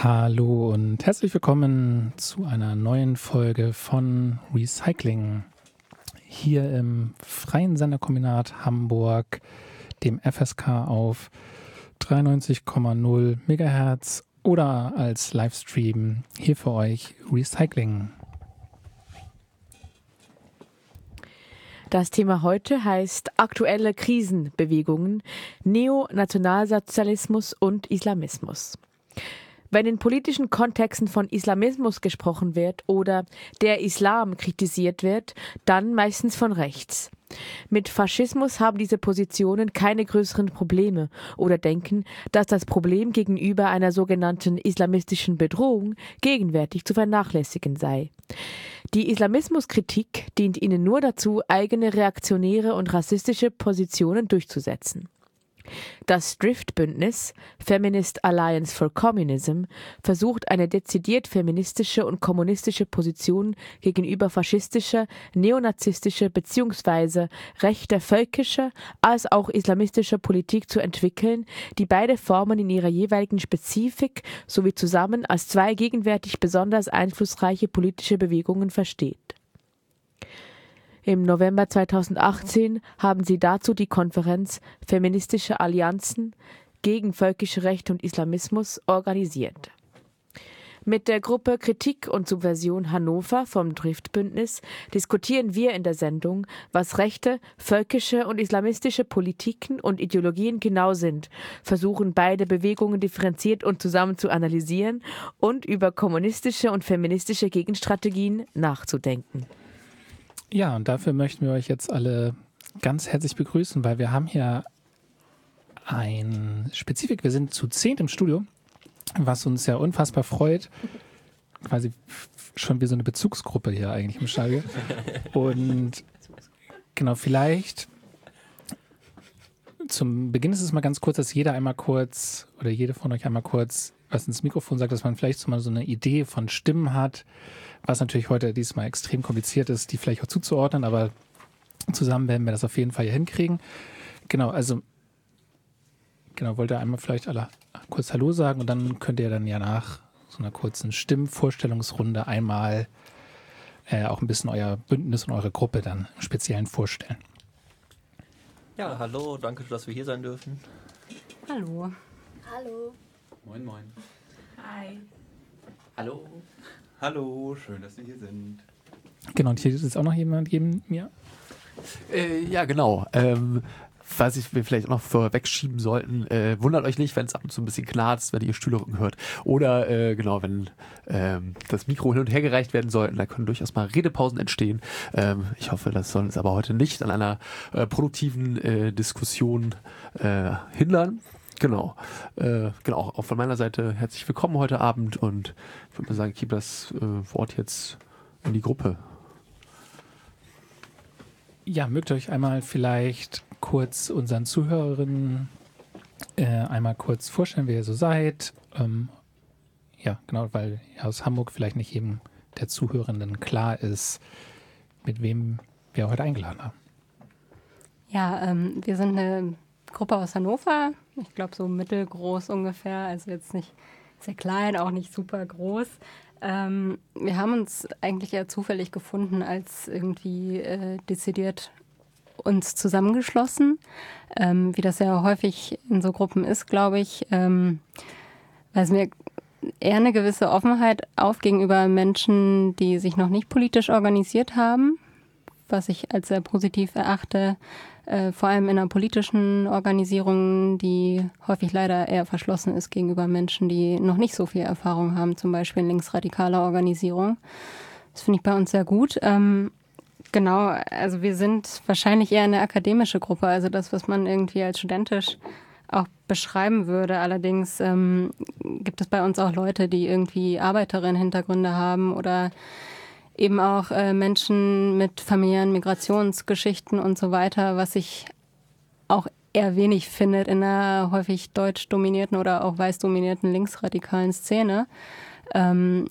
Hallo und herzlich willkommen zu einer neuen Folge von Recycling. Hier im Freien Senderkombinat Hamburg, dem FSK auf 93,0 MHz oder als Livestream hier für euch Recycling. Das Thema heute heißt aktuelle Krisenbewegungen, Neonationalsozialismus und Islamismus. Wenn in politischen Kontexten von Islamismus gesprochen wird oder der Islam kritisiert wird, dann meistens von rechts. Mit Faschismus haben diese Positionen keine größeren Probleme oder denken, dass das Problem gegenüber einer sogenannten islamistischen Bedrohung gegenwärtig zu vernachlässigen sei. Die Islamismuskritik dient ihnen nur dazu, eigene reaktionäre und rassistische Positionen durchzusetzen. Das Drift-Bündnis Feminist Alliance for Communism versucht eine dezidiert feministische und kommunistische Position gegenüber faschistischer, neonazistischer bzw. rechter völkischer als auch islamistischer Politik zu entwickeln, die beide Formen in ihrer jeweiligen Spezifik sowie zusammen als zwei gegenwärtig besonders einflussreiche politische Bewegungen versteht. Im November 2018 haben sie dazu die Konferenz Feministische Allianzen gegen völkische Rechte und Islamismus organisiert. Mit der Gruppe Kritik und Subversion Hannover vom Driftbündnis diskutieren wir in der Sendung, was rechte, völkische und islamistische Politiken und Ideologien genau sind, versuchen beide Bewegungen differenziert und zusammen zu analysieren und über kommunistische und feministische Gegenstrategien nachzudenken. Ja, und dafür möchten wir euch jetzt alle ganz herzlich begrüßen, weil wir haben hier ein Spezifik. Wir sind zu zehnt im Studio, was uns ja unfassbar freut. Quasi schon wie so eine Bezugsgruppe hier eigentlich im Stadion. Und genau, vielleicht zum Beginn ist es mal ganz kurz, dass jeder einmal kurz oder jede von euch einmal kurz was ins Mikrofon sagt, dass man vielleicht so mal so eine Idee von Stimmen hat, was natürlich heute diesmal extrem kompliziert ist, die vielleicht auch zuzuordnen, aber zusammen werden wir das auf jeden Fall hier hinkriegen. Genau, also genau, wollte einmal vielleicht alle kurz Hallo sagen und dann könnt ihr dann ja nach so einer kurzen Stimmvorstellungsrunde einmal äh, auch ein bisschen euer Bündnis und eure Gruppe dann im Speziellen vorstellen. Ja, hallo, danke, dass wir hier sein dürfen. Hallo. Hallo. Moin, moin. Hi. Hallo. Hallo, schön, dass Sie hier sind. Genau, und hier ist auch noch jemand neben mir. Äh, ja, genau. Ähm, was ich wir vielleicht noch vorwegschieben sollten, äh, wundert euch nicht, wenn es ab und zu ein bisschen knarzt, wenn ihr Stühlerücken hört. Oder äh, genau, wenn ähm, das Mikro hin und her gereicht werden sollten, da können durchaus mal Redepausen entstehen. Ähm, ich hoffe, das soll uns aber heute nicht an einer äh, produktiven äh, Diskussion äh, hindern. Genau. Äh, genau, auch von meiner Seite herzlich willkommen heute Abend und ich würde mal sagen, ich gebe das äh, Wort jetzt in die Gruppe. Ja, mögt ihr euch einmal vielleicht kurz unseren Zuhörerinnen äh, einmal kurz vorstellen, wer ihr so seid. Ähm, ja, genau, weil aus Hamburg vielleicht nicht jedem der Zuhörenden klar ist, mit wem wir heute eingeladen haben. Ja, ähm, wir sind eine Gruppe aus Hannover. Ich glaube, so mittelgroß ungefähr. Also jetzt nicht sehr klein, auch nicht super groß. Ähm, wir haben uns eigentlich eher zufällig gefunden, als irgendwie äh, dezidiert uns zusammengeschlossen, ähm, wie das ja häufig in so Gruppen ist, glaube ich, ähm, weil es mir eher eine gewisse Offenheit auf gegenüber Menschen, die sich noch nicht politisch organisiert haben, was ich als sehr positiv erachte, äh, vor allem in einer politischen Organisation, die häufig leider eher verschlossen ist gegenüber Menschen, die noch nicht so viel Erfahrung haben, zum Beispiel in linksradikaler Organisierung. Das finde ich bei uns sehr gut. Ähm, genau, also wir sind wahrscheinlich eher eine akademische Gruppe, also das, was man irgendwie als studentisch auch beschreiben würde. Allerdings ähm, gibt es bei uns auch Leute, die irgendwie Arbeiterinnen-Hintergründe haben oder eben auch äh, Menschen mit familiären Migrationsgeschichten und so weiter, was sich auch eher wenig findet in einer häufig deutsch dominierten oder auch weiß dominierten linksradikalen Szene. Ähm,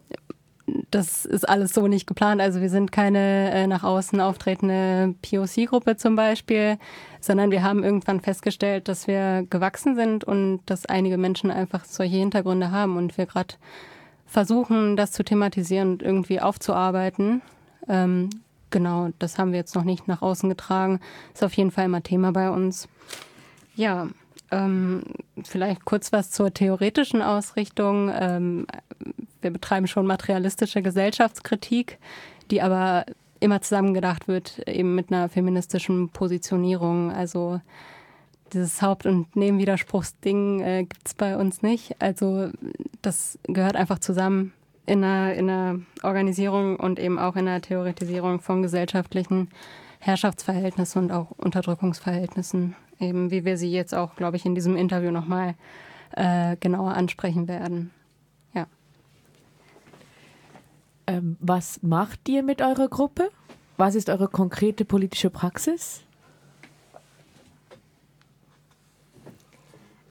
das ist alles so nicht geplant. Also wir sind keine äh, nach außen auftretende POC-Gruppe zum Beispiel, sondern wir haben irgendwann festgestellt, dass wir gewachsen sind und dass einige Menschen einfach solche Hintergründe haben und wir gerade versuchen, das zu thematisieren und irgendwie aufzuarbeiten. Ähm, genau, das haben wir jetzt noch nicht nach außen getragen. Ist auf jeden Fall immer Thema bei uns. Ja, ähm, vielleicht kurz was zur theoretischen Ausrichtung. Ähm, wir betreiben schon materialistische Gesellschaftskritik, die aber immer zusammengedacht wird, eben mit einer feministischen Positionierung. Also dieses Haupt- und Nebenwiderspruchsding äh, gibt es bei uns nicht. Also das gehört einfach zusammen in einer, in Organisierung und eben auch in der Theoretisierung von gesellschaftlichen Herrschaftsverhältnissen und auch Unterdrückungsverhältnissen, eben wie wir sie jetzt auch, glaube ich, in diesem Interview nochmal äh, genauer ansprechen werden. Ja. Ähm, was macht ihr mit eurer Gruppe? Was ist eure konkrete politische Praxis?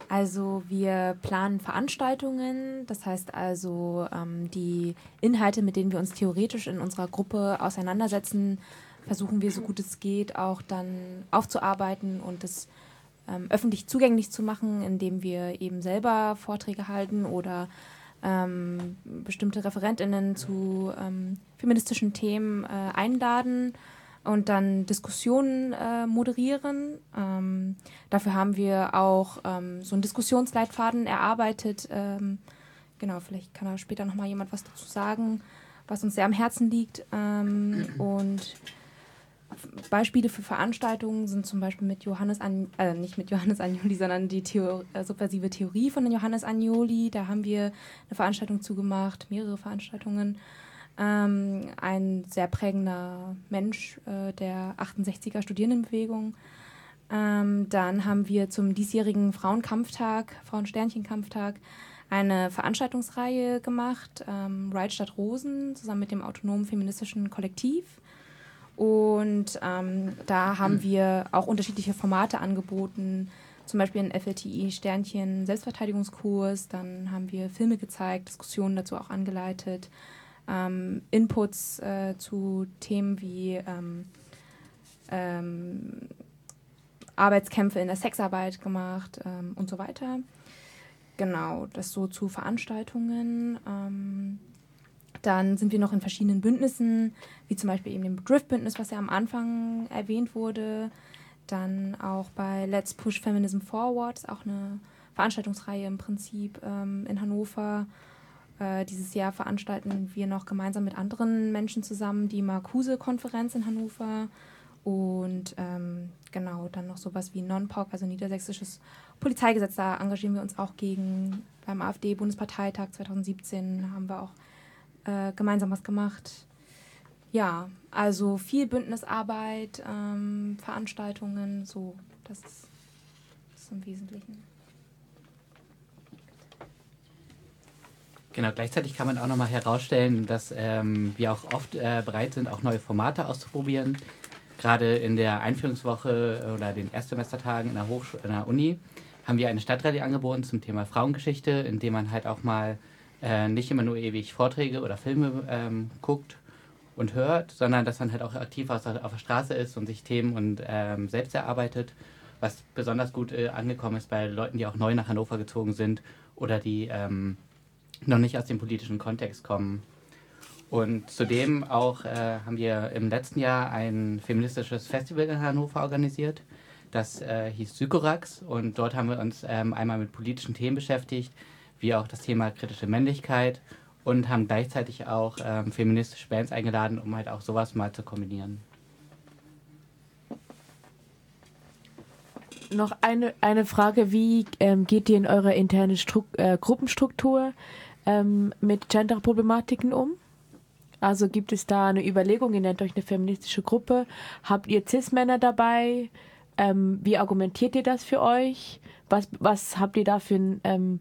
Also wir planen Veranstaltungen, das heißt also ähm, die Inhalte, mit denen wir uns theoretisch in unserer Gruppe auseinandersetzen, versuchen wir so gut es geht auch dann aufzuarbeiten und das ähm, öffentlich zugänglich zu machen, indem wir eben selber Vorträge halten oder ähm, bestimmte Referentinnen zu ähm, feministischen Themen äh, einladen und dann Diskussionen äh, moderieren. Ähm, dafür haben wir auch ähm, so einen Diskussionsleitfaden erarbeitet. Ähm, genau, vielleicht kann da später noch mal jemand was dazu sagen, was uns sehr am Herzen liegt. Ähm, und Beispiele für Veranstaltungen sind zum Beispiel mit Johannes, An äh, nicht mit Johannes Agnoli, sondern die Theor äh, subversive Theorie von Johannes Agnoli. Da haben wir eine Veranstaltung zugemacht, mehrere Veranstaltungen ähm, ein sehr prägender Mensch äh, der 68er Studierendenbewegung. Ähm, dann haben wir zum diesjährigen Frauenkampftag, Frauensternchenkampftag, eine Veranstaltungsreihe gemacht, ähm, Ride statt Rosen, zusammen mit dem autonomen feministischen Kollektiv. Und ähm, da haben wir auch unterschiedliche Formate angeboten, zum Beispiel ein FLTI Sternchen Selbstverteidigungskurs, dann haben wir Filme gezeigt, Diskussionen dazu auch angeleitet ähm, Inputs äh, zu Themen wie ähm, ähm, Arbeitskämpfe in der Sexarbeit gemacht ähm, und so weiter. Genau, das so zu Veranstaltungen. Dann sind wir noch in verschiedenen Bündnissen, wie zum Beispiel eben dem Drift-Bündnis, was ja am Anfang erwähnt wurde. Dann auch bei Let's Push Feminism Forward, auch eine Veranstaltungsreihe im Prinzip ähm, in Hannover. Äh, dieses Jahr veranstalten wir noch gemeinsam mit anderen Menschen zusammen die Marcuse-Konferenz in Hannover. Und ähm, genau, dann noch sowas wie Non-POC, also niedersächsisches Polizeigesetz. Da engagieren wir uns auch gegen. Beim AfD-Bundesparteitag 2017 haben wir auch äh, gemeinsam was gemacht. Ja, also viel Bündnisarbeit, ähm, Veranstaltungen, so, das ist, das ist im Wesentlichen. Genau, gleichzeitig kann man auch nochmal herausstellen, dass ähm, wir auch oft äh, bereit sind, auch neue Formate auszuprobieren. Gerade in der Einführungswoche oder den Erstsemestertagen in der, Hochschule, in der Uni haben wir eine Stadtrallye angeboten zum Thema Frauengeschichte, in dem man halt auch mal äh, nicht immer nur ewig Vorträge oder Filme ähm, guckt und hört, sondern dass man halt auch aktiv auf, auf der Straße ist und sich Themen und ähm, selbst erarbeitet, was besonders gut äh, angekommen ist bei Leuten, die auch neu nach Hannover gezogen sind oder die ähm, noch nicht aus dem politischen Kontext kommen. Und zudem auch äh, haben wir im letzten Jahr ein feministisches Festival in Hannover organisiert. Das äh, hieß Sykorax und dort haben wir uns ähm, einmal mit politischen Themen beschäftigt, wie auch das Thema kritische Männlichkeit und haben gleichzeitig auch ähm, feministische Bands eingeladen, um halt auch sowas mal zu kombinieren. Noch eine, eine Frage, wie ähm, geht ihr in eurer internen Stru äh, Gruppenstruktur ähm, mit Gender-Problematiken um? Also gibt es da eine Überlegung, ihr nennt euch eine feministische Gruppe, habt ihr Cis-Männer dabei? Ähm, wie argumentiert ihr das für euch? Was, was habt ihr da für einen ähm,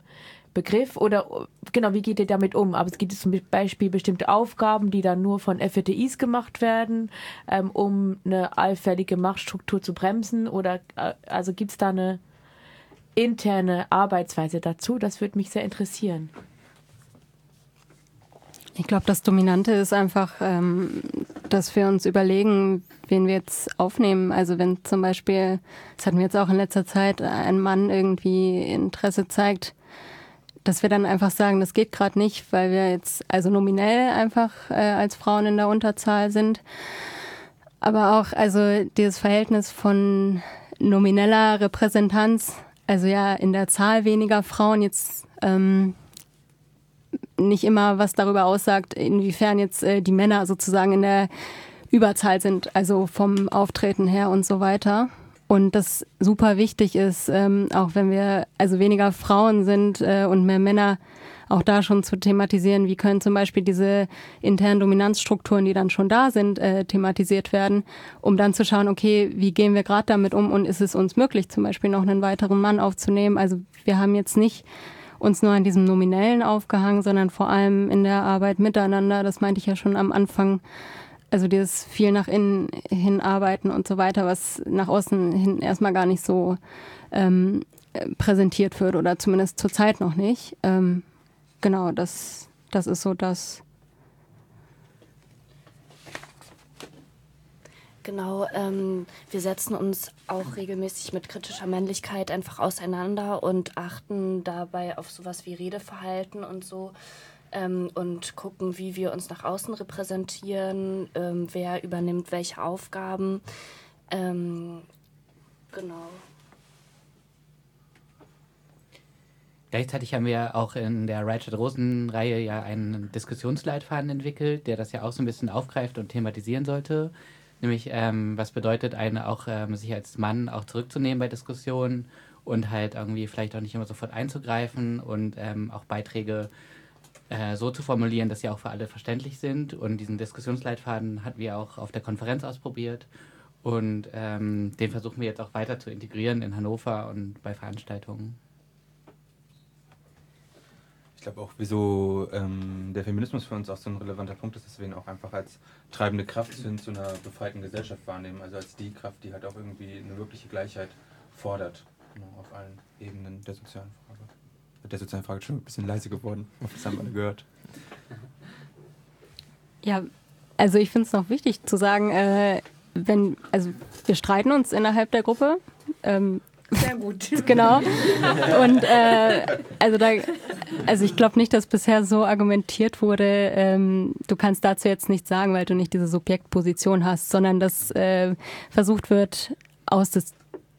Begriff? Oder genau, wie geht ihr damit um? Aber es gibt zum Beispiel bestimmte Aufgaben, die dann nur von FETIs gemacht werden, ähm, um eine allfällige Machtstruktur zu bremsen? Oder äh, also gibt es da eine interne Arbeitsweise dazu? Das würde mich sehr interessieren. Ich glaube, das Dominante ist einfach, ähm, dass wir uns überlegen, wen wir jetzt aufnehmen. Also wenn zum Beispiel, das hatten wir jetzt auch in letzter Zeit, ein Mann irgendwie Interesse zeigt, dass wir dann einfach sagen, das geht gerade nicht, weil wir jetzt also nominell einfach äh, als Frauen in der Unterzahl sind. Aber auch also dieses Verhältnis von nomineller Repräsentanz, also ja in der Zahl weniger Frauen jetzt ähm, nicht immer was darüber aussagt, inwiefern jetzt äh, die Männer sozusagen in der Überzahl sind, also vom Auftreten her und so weiter. Und das super wichtig ist, ähm, auch wenn wir also weniger Frauen sind äh, und mehr Männer, auch da schon zu thematisieren, wie können zum Beispiel diese internen Dominanzstrukturen, die dann schon da sind, äh, thematisiert werden, um dann zu schauen, okay, wie gehen wir gerade damit um und ist es uns möglich, zum Beispiel noch einen weiteren Mann aufzunehmen. Also wir haben jetzt nicht uns nur an diesem Nominellen aufgehangen, sondern vor allem in der Arbeit miteinander. Das meinte ich ja schon am Anfang. Also dieses viel nach innen hin arbeiten und so weiter, was nach außen hin erstmal gar nicht so ähm, präsentiert wird oder zumindest zurzeit noch nicht. Ähm, genau, das, das ist so das, Genau, ähm, wir setzen uns auch regelmäßig mit kritischer Männlichkeit einfach auseinander und achten dabei auf sowas wie Redeverhalten und so ähm, und gucken, wie wir uns nach außen repräsentieren, ähm, wer übernimmt welche Aufgaben. Ähm, genau. Gleichzeitig haben wir auch in der Ratchet Rosen-Reihe ja einen Diskussionsleitfaden entwickelt, der das ja auch so ein bisschen aufgreift und thematisieren sollte. Nämlich, ähm, was bedeutet eine auch, ähm, sich als Mann auch zurückzunehmen bei Diskussionen und halt irgendwie vielleicht auch nicht immer sofort einzugreifen und ähm, auch Beiträge äh, so zu formulieren, dass sie auch für alle verständlich sind. Und diesen Diskussionsleitfaden hatten wir auch auf der Konferenz ausprobiert. Und ähm, den versuchen wir jetzt auch weiter zu integrieren in Hannover und bei Veranstaltungen glaube auch, wieso ähm, der Feminismus für uns auch so ein relevanter Punkt ist, dass wir ihn auch einfach als treibende Kraft hin zu einer befreiten Gesellschaft wahrnehmen. Also als die Kraft, die halt auch irgendwie eine wirkliche Gleichheit fordert. Genau, auf allen Ebenen der sozialen Frage. Der sozialen Frage schon ein bisschen leise geworden. Das haben alle gehört. Ja, also ich finde es noch wichtig zu sagen, äh, wenn, also wir streiten uns innerhalb der Gruppe. Ähm, sehr gut. genau. Und äh, also da, also ich glaube nicht, dass bisher so argumentiert wurde, ähm, du kannst dazu jetzt nichts sagen, weil du nicht diese Subjektposition hast, sondern dass äh, versucht wird, aus das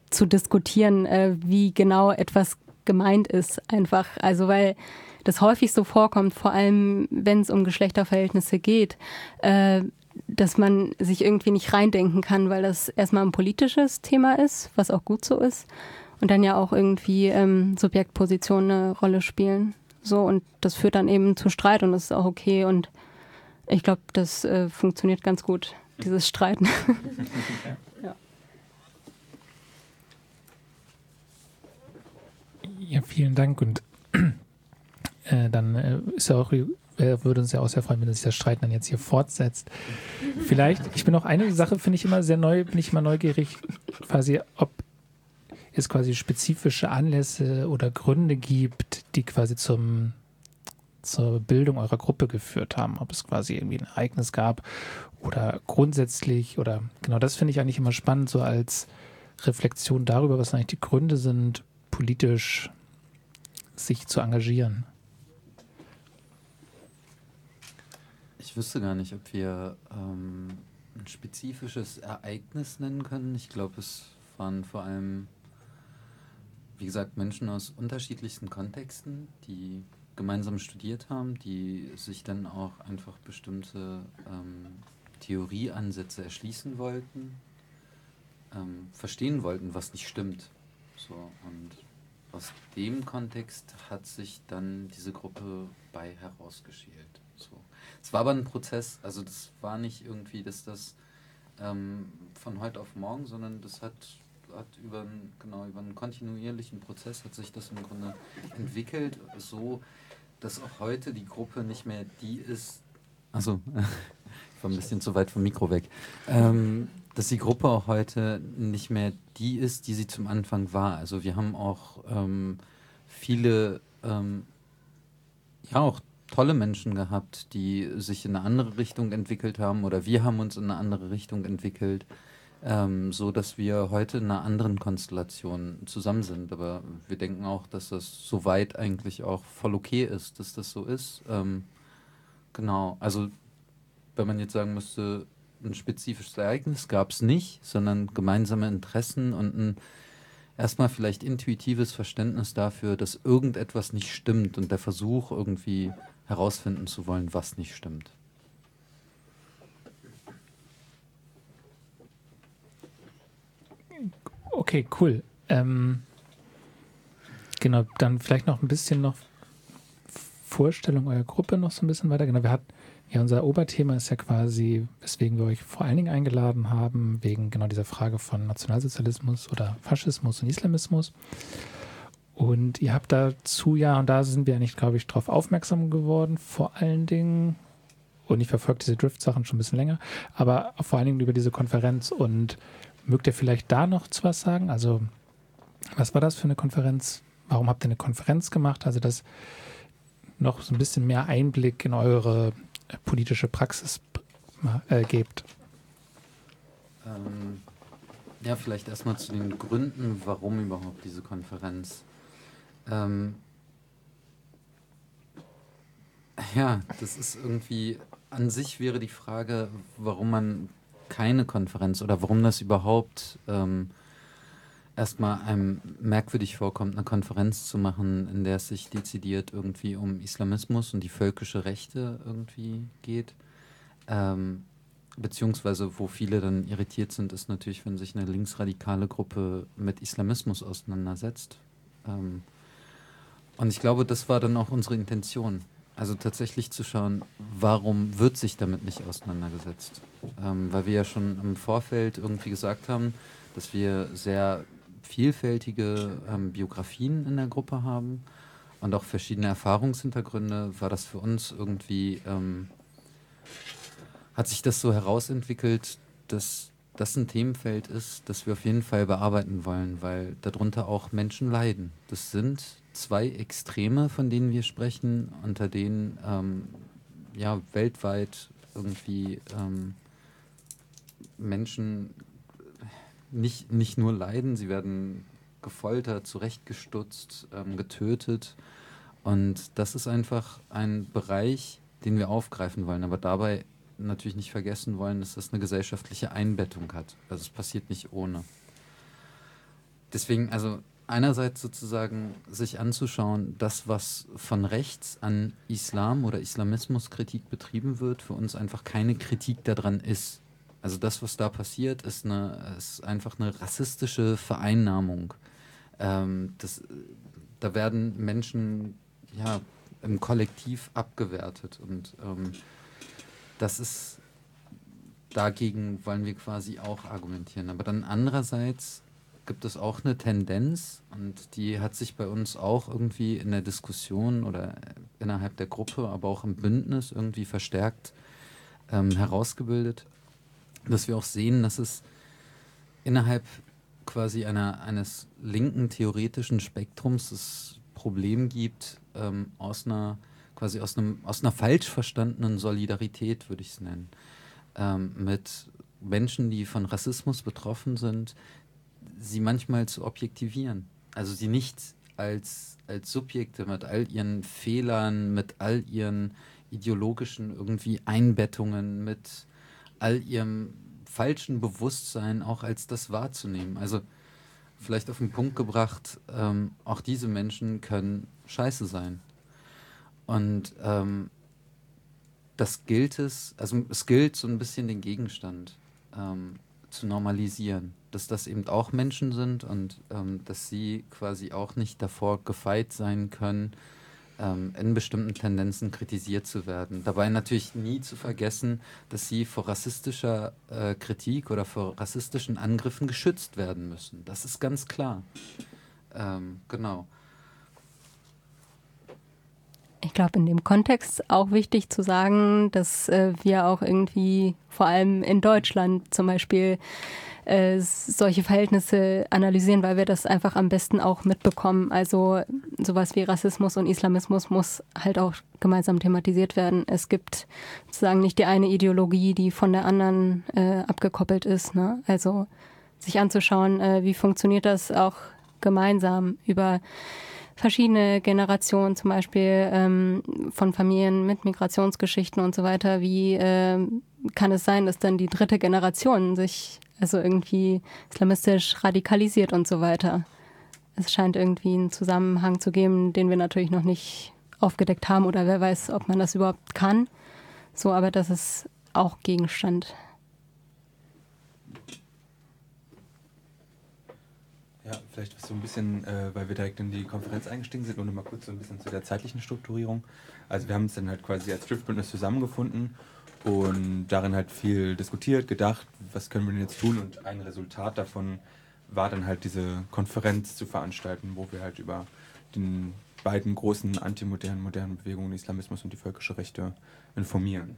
zu diskutieren, äh, wie genau etwas gemeint ist. Einfach, also weil das häufig so vorkommt, vor allem wenn es um Geschlechterverhältnisse geht, äh, dass man sich irgendwie nicht reindenken kann, weil das erstmal ein politisches Thema ist, was auch gut so ist. Und dann ja auch irgendwie ähm, Subjektpositionen eine Rolle spielen. So, und das führt dann eben zu Streit und das ist auch okay. Und ich glaube, das äh, funktioniert ganz gut, dieses Streiten. ja. ja, vielen Dank. Und äh, dann äh, ist ja auch äh, würde uns ja auch sehr freuen, wenn sich das Streiten dann jetzt hier fortsetzt. Vielleicht, ich bin auch eine Sache, finde ich immer sehr neu, bin ich immer neugierig, quasi, ob es quasi spezifische Anlässe oder Gründe gibt, die quasi zum zur Bildung eurer Gruppe geführt haben, ob es quasi irgendwie ein Ereignis gab oder grundsätzlich oder genau das finde ich eigentlich immer spannend, so als Reflexion darüber, was eigentlich die Gründe sind, politisch sich zu engagieren. Wüsste gar nicht, ob wir ähm, ein spezifisches Ereignis nennen können. Ich glaube, es waren vor allem, wie gesagt, Menschen aus unterschiedlichsten Kontexten, die gemeinsam studiert haben, die sich dann auch einfach bestimmte ähm, Theorieansätze erschließen wollten, ähm, verstehen wollten, was nicht stimmt. So, und aus dem Kontext hat sich dann diese Gruppe bei herausgeschält. Es war aber ein Prozess, also das war nicht irgendwie, dass das ähm, von heute auf morgen, sondern das hat, hat über, einen, genau, über einen kontinuierlichen Prozess hat sich das im Grunde entwickelt, so dass auch heute die Gruppe nicht mehr die ist. Achso, ich war ein bisschen zu weit vom Mikro weg. Ähm, dass die Gruppe auch heute nicht mehr die ist, die sie zum Anfang war. Also wir haben auch ähm, viele, ähm, ja auch tolle Menschen gehabt, die sich in eine andere Richtung entwickelt haben oder wir haben uns in eine andere Richtung entwickelt, ähm, so dass wir heute in einer anderen Konstellation zusammen sind. Aber wir denken auch, dass das soweit eigentlich auch voll okay ist, dass das so ist. Ähm, genau, also wenn man jetzt sagen müsste, ein spezifisches Ereignis gab es nicht, sondern gemeinsame Interessen und ein erstmal vielleicht intuitives Verständnis dafür, dass irgendetwas nicht stimmt und der Versuch irgendwie herausfinden zu wollen, was nicht stimmt. Okay, cool. Ähm, genau, dann vielleicht noch ein bisschen noch Vorstellung eurer Gruppe noch so ein bisschen weiter. Genau, wir hatten ja, unser Oberthema ist ja quasi, weswegen wir euch vor allen Dingen eingeladen haben, wegen genau dieser Frage von Nationalsozialismus oder Faschismus und Islamismus. Und ihr habt dazu ja, und da sind wir eigentlich, glaube ich, darauf aufmerksam geworden, vor allen Dingen, und ich verfolge diese Drift-Sachen schon ein bisschen länger, aber vor allen Dingen über diese Konferenz. Und mögt ihr vielleicht da noch was sagen? Also, was war das für eine Konferenz? Warum habt ihr eine Konferenz gemacht? Also, das noch so ein bisschen mehr Einblick in eure politische Praxis äh, gebt. Ähm, ja, vielleicht erstmal zu den Gründen, warum überhaupt diese Konferenz. Ähm, ja, das ist irgendwie, an sich wäre die Frage, warum man keine Konferenz oder warum das überhaupt ähm, erstmal einem merkwürdig vorkommt, eine Konferenz zu machen, in der es sich dezidiert irgendwie um Islamismus und die völkische Rechte irgendwie geht. Ähm, beziehungsweise wo viele dann irritiert sind, ist natürlich, wenn sich eine linksradikale Gruppe mit Islamismus auseinandersetzt. Ähm, und ich glaube, das war dann auch unsere Intention. Also tatsächlich zu schauen, warum wird sich damit nicht auseinandergesetzt? Ähm, weil wir ja schon im Vorfeld irgendwie gesagt haben, dass wir sehr vielfältige ähm, Biografien in der Gruppe haben und auch verschiedene Erfahrungshintergründe, war das für uns irgendwie, ähm, hat sich das so herausentwickelt, dass das ein Themenfeld ist, das wir auf jeden Fall bearbeiten wollen, weil darunter auch Menschen leiden. Das sind zwei Extreme, von denen wir sprechen, unter denen ähm, ja weltweit irgendwie ähm, Menschen nicht, nicht nur leiden, sie werden gefoltert, zurechtgestutzt, ähm, getötet. Und das ist einfach ein Bereich, den wir aufgreifen wollen, aber dabei natürlich nicht vergessen wollen, dass das eine gesellschaftliche Einbettung hat. Also es passiert nicht ohne. Deswegen, also einerseits sozusagen sich anzuschauen, das, was von rechts an Islam oder Islamismuskritik betrieben wird, für uns einfach keine Kritik daran ist. Also das, was da passiert, ist, eine, ist einfach eine rassistische Vereinnahmung. Ähm, das, da werden Menschen ja, im Kollektiv abgewertet und ähm, das ist dagegen wollen wir quasi auch argumentieren. Aber dann andererseits gibt es auch eine Tendenz und die hat sich bei uns auch irgendwie in der Diskussion oder innerhalb der Gruppe, aber auch im Bündnis irgendwie verstärkt ähm, herausgebildet, dass wir auch sehen, dass es innerhalb quasi einer, eines linken theoretischen Spektrums das Problem gibt, ähm, aus einer quasi aus, einem, aus einer falsch verstandenen Solidarität, würde ich es nennen, ähm, mit Menschen, die von Rassismus betroffen sind, sie manchmal zu objektivieren. Also sie nicht als, als Subjekte mit all ihren Fehlern, mit all ihren ideologischen irgendwie Einbettungen, mit all ihrem falschen Bewusstsein auch als das wahrzunehmen. Also vielleicht auf den Punkt gebracht, ähm, auch diese Menschen können scheiße sein. Und ähm, das gilt es, also es gilt so ein bisschen den Gegenstand ähm, zu normalisieren, dass das eben auch Menschen sind und ähm, dass sie quasi auch nicht davor gefeit sein können, ähm, in bestimmten Tendenzen kritisiert zu werden. Dabei natürlich nie zu vergessen, dass sie vor rassistischer äh, Kritik oder vor rassistischen Angriffen geschützt werden müssen. Das ist ganz klar. Ähm, genau. Ich glaube, in dem Kontext auch wichtig zu sagen, dass äh, wir auch irgendwie vor allem in Deutschland zum Beispiel äh, solche Verhältnisse analysieren, weil wir das einfach am besten auch mitbekommen. Also sowas wie Rassismus und Islamismus muss halt auch gemeinsam thematisiert werden. Es gibt sozusagen nicht die eine Ideologie, die von der anderen äh, abgekoppelt ist. Ne? Also sich anzuschauen, äh, wie funktioniert das auch gemeinsam über verschiedene Generationen, zum Beispiel ähm, von Familien mit Migrationsgeschichten und so weiter. Wie äh, kann es sein, dass dann die dritte Generation sich also irgendwie islamistisch radikalisiert und so weiter? Es scheint irgendwie einen Zusammenhang zu geben, den wir natürlich noch nicht aufgedeckt haben oder wer weiß, ob man das überhaupt kann. So, aber das ist auch Gegenstand Ja, vielleicht so ein bisschen, äh, weil wir direkt in die Konferenz eingestiegen sind, und mal kurz so ein bisschen zu der zeitlichen Strukturierung. Also wir haben uns dann halt quasi als Driftbündnis zusammengefunden und darin halt viel diskutiert, gedacht, was können wir denn jetzt tun und ein Resultat davon war dann halt diese Konferenz zu veranstalten, wo wir halt über den beiden großen antimodernen, modernen Bewegungen, Islamismus und die völkische Rechte informieren.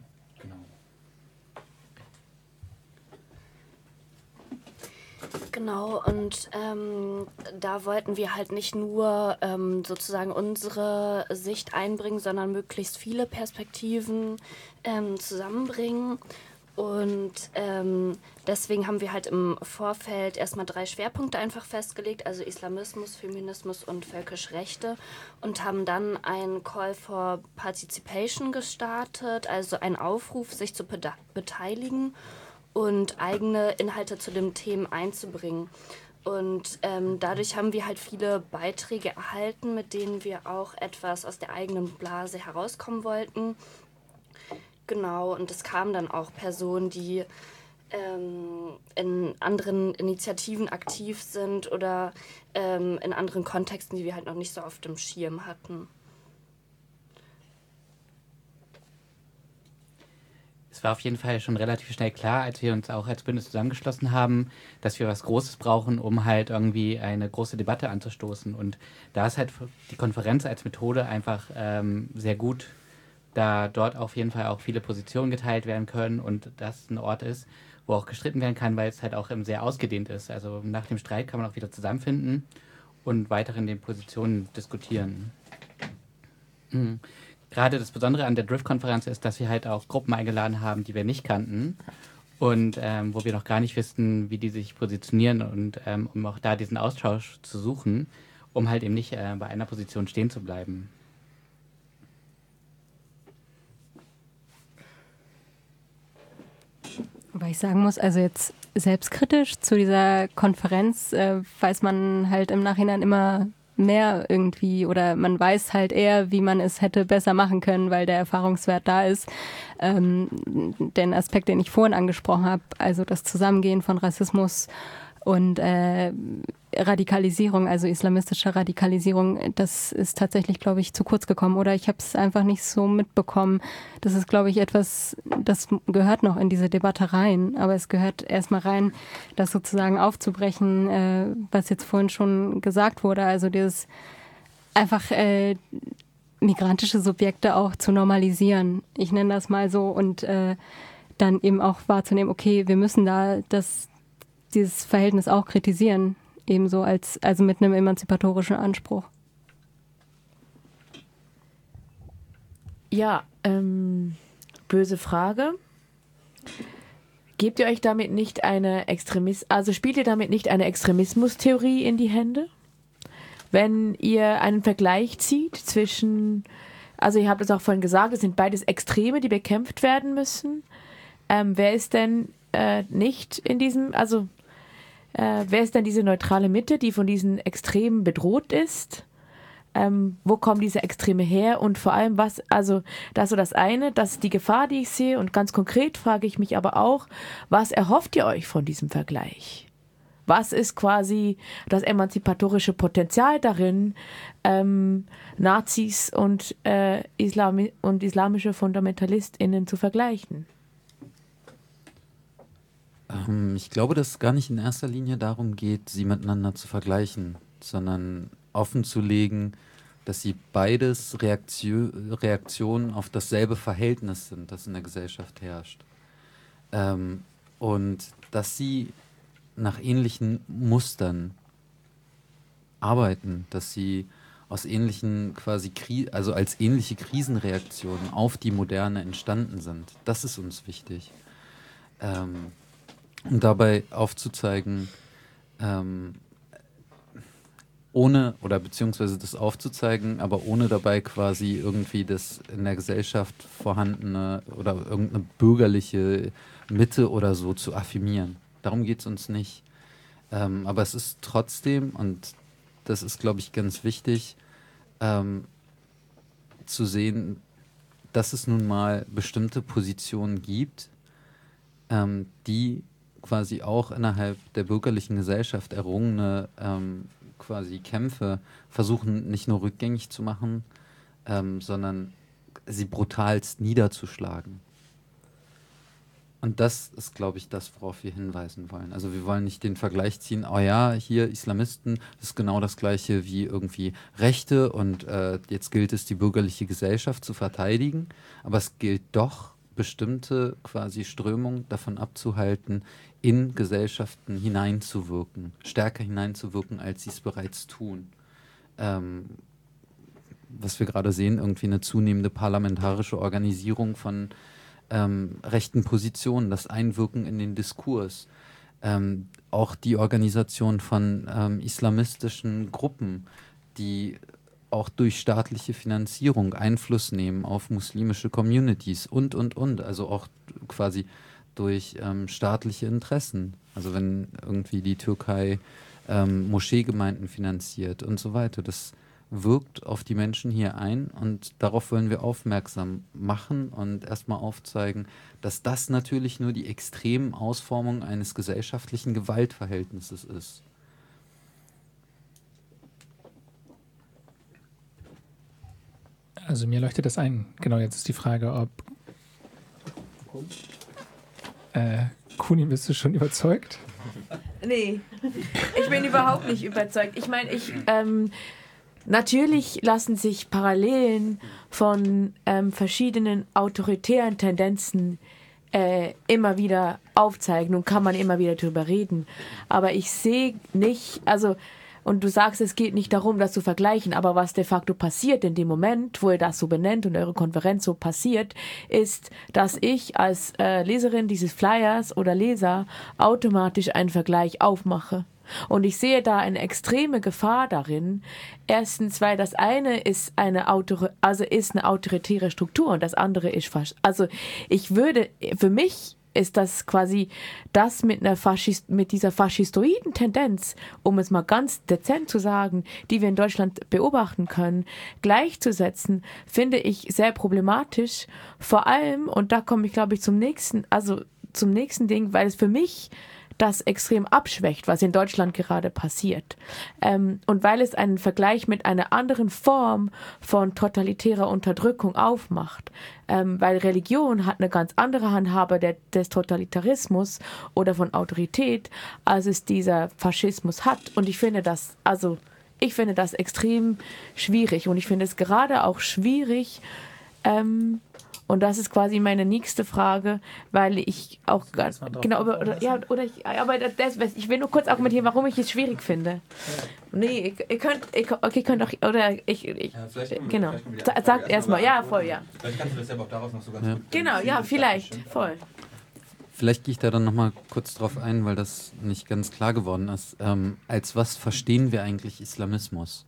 Genau. Und ähm, da wollten wir halt nicht nur ähm, sozusagen unsere Sicht einbringen, sondern möglichst viele Perspektiven ähm, zusammenbringen. Und ähm, deswegen haben wir halt im Vorfeld erstmal drei Schwerpunkte einfach festgelegt, also Islamismus, Feminismus und völkische Rechte und haben dann einen Call for Participation gestartet, also einen Aufruf, sich zu beteiligen und eigene Inhalte zu den Themen einzubringen. Und ähm, dadurch haben wir halt viele Beiträge erhalten, mit denen wir auch etwas aus der eigenen Blase herauskommen wollten. Genau, und es kamen dann auch Personen, die ähm, in anderen Initiativen aktiv sind oder ähm, in anderen Kontexten, die wir halt noch nicht so auf dem Schirm hatten. Es war auf jeden Fall schon relativ schnell klar, als wir uns auch als Bündnis zusammengeschlossen haben, dass wir was Großes brauchen, um halt irgendwie eine große Debatte anzustoßen. Und da ist halt die Konferenz als Methode einfach ähm, sehr gut, da dort auf jeden Fall auch viele Positionen geteilt werden können und das ein Ort ist, wo auch gestritten werden kann, weil es halt auch sehr ausgedehnt ist. Also nach dem Streit kann man auch wieder zusammenfinden und weiter in den Positionen diskutieren. Mhm gerade das Besondere an der Drift-Konferenz ist, dass wir halt auch Gruppen eingeladen haben, die wir nicht kannten und ähm, wo wir noch gar nicht wissen, wie die sich positionieren und ähm, um auch da diesen Austausch zu suchen, um halt eben nicht äh, bei einer Position stehen zu bleiben. Wobei ich sagen muss, also jetzt selbstkritisch zu dieser Konferenz äh, weiß man halt im Nachhinein immer mehr irgendwie oder man weiß halt eher, wie man es hätte besser machen können, weil der Erfahrungswert da ist. Ähm, den Aspekt, den ich vorhin angesprochen habe, also das Zusammengehen von Rassismus und äh, Radikalisierung, also islamistische Radikalisierung, das ist tatsächlich, glaube ich, zu kurz gekommen. Oder ich habe es einfach nicht so mitbekommen. Das ist, glaube ich, etwas, das gehört noch in diese Debatte rein. Aber es gehört erstmal rein, das sozusagen aufzubrechen, äh, was jetzt vorhin schon gesagt wurde. Also dieses einfach äh, migrantische Subjekte auch zu normalisieren. Ich nenne das mal so und äh, dann eben auch wahrzunehmen, okay, wir müssen da das, dieses Verhältnis auch kritisieren ebenso als, also mit einem emanzipatorischen Anspruch. Ja, ähm, böse Frage. Gebt ihr euch damit nicht eine Extremis also spielt ihr damit nicht eine Extremismustheorie in die Hände? Wenn ihr einen Vergleich zieht zwischen, also ihr habt es auch vorhin gesagt, es sind beides Extreme, die bekämpft werden müssen. Ähm, wer ist denn äh, nicht in diesem, also äh, wer ist denn diese neutrale Mitte, die von diesen Extremen bedroht ist? Ähm, wo kommen diese Extreme her und vor allem was, also das ist so das eine, das ist die Gefahr, die ich sehe und ganz konkret frage ich mich aber auch, was erhofft ihr euch von diesem Vergleich? Was ist quasi das emanzipatorische Potenzial darin, ähm, Nazis und, äh, Islami und islamische FundamentalistInnen zu vergleichen? Ähm, ich glaube, dass es gar nicht in erster Linie darum geht, sie miteinander zu vergleichen, sondern offen zu legen, dass sie beides Reaktio Reaktionen auf dasselbe Verhältnis sind, das in der Gesellschaft herrscht. Ähm, und dass sie nach ähnlichen Mustern arbeiten, dass sie aus ähnlichen quasi Kri also als ähnliche Krisenreaktionen auf die Moderne entstanden sind. Das ist uns wichtig. Ähm, um dabei aufzuzeigen, ähm, ohne oder beziehungsweise das aufzuzeigen, aber ohne dabei quasi irgendwie das in der Gesellschaft vorhandene oder irgendeine bürgerliche Mitte oder so zu affirmieren. Darum geht es uns nicht. Ähm, aber es ist trotzdem, und das ist, glaube ich, ganz wichtig, ähm, zu sehen, dass es nun mal bestimmte Positionen gibt, ähm, die quasi auch innerhalb der bürgerlichen Gesellschaft errungene ähm, quasi Kämpfe versuchen nicht nur rückgängig zu machen, ähm, sondern sie brutalst niederzuschlagen. Und das ist, glaube ich, das, worauf wir hinweisen wollen. Also wir wollen nicht den Vergleich ziehen, oh ja, hier Islamisten, das ist genau das gleiche wie irgendwie Rechte und äh, jetzt gilt es, die bürgerliche Gesellschaft zu verteidigen. Aber es gilt doch, bestimmte quasi Strömungen davon abzuhalten, in Gesellschaften hineinzuwirken, stärker hineinzuwirken, als sie es bereits tun. Ähm, was wir gerade sehen, irgendwie eine zunehmende parlamentarische Organisierung von ähm, rechten Positionen, das Einwirken in den Diskurs, ähm, auch die Organisation von ähm, islamistischen Gruppen, die auch durch staatliche Finanzierung Einfluss nehmen auf muslimische Communities und, und, und. Also auch quasi durch ähm, staatliche Interessen. Also wenn irgendwie die Türkei ähm, Moscheegemeinden finanziert und so weiter. Das wirkt auf die Menschen hier ein und darauf wollen wir aufmerksam machen und erstmal aufzeigen, dass das natürlich nur die extremen Ausformungen eines gesellschaftlichen Gewaltverhältnisses ist. Also mir leuchtet das ein. Genau, jetzt ist die Frage, ob äh, Kunin, bist du schon überzeugt? Nee, ich bin überhaupt nicht überzeugt. Ich meine, ich ähm, natürlich lassen sich Parallelen von ähm, verschiedenen autoritären Tendenzen äh, immer wieder aufzeigen und kann man immer wieder drüber reden. Aber ich sehe nicht, also und du sagst, es geht nicht darum, das zu vergleichen, aber was de facto passiert in dem Moment, wo ihr das so benennt und eure Konferenz so passiert, ist, dass ich als äh, Leserin dieses Flyers oder Leser automatisch einen Vergleich aufmache. Und ich sehe da eine extreme Gefahr darin. Erstens, weil das eine ist eine Autor also ist eine autoritäre Struktur und das andere ist fast. Also ich würde für mich ist das quasi das mit einer Faschist, mit dieser faschistoiden Tendenz, um es mal ganz dezent zu sagen, die wir in Deutschland beobachten können, gleichzusetzen, finde ich sehr problematisch. Vor allem, und da komme ich glaube ich zum nächsten, also zum nächsten Ding, weil es für mich das extrem abschwächt, was in Deutschland gerade passiert. Ähm, und weil es einen Vergleich mit einer anderen Form von totalitärer Unterdrückung aufmacht. Ähm, weil Religion hat eine ganz andere Handhabe der, des Totalitarismus oder von Autorität, als es dieser Faschismus hat. Und ich finde das, also ich finde das extrem schwierig. Und ich finde es gerade auch schwierig, ähm, und das ist quasi meine nächste Frage, weil ich auch genau oder, oder, ja oder ich aber das, ich will nur kurz argumentieren, warum ich es schwierig finde. Nee, ihr, könnt ihr, okay, könnt auch oder ich, ich ja, genau. Sagt erstmal, ja, voll, ja. Vielleicht kannst du das ja auch daraus noch so ganz ja. gut. Genau, ja, vielleicht, voll. Vielleicht gehe ich da dann nochmal kurz drauf ein, weil das nicht ganz klar geworden ist. Ähm, als was verstehen wir eigentlich Islamismus?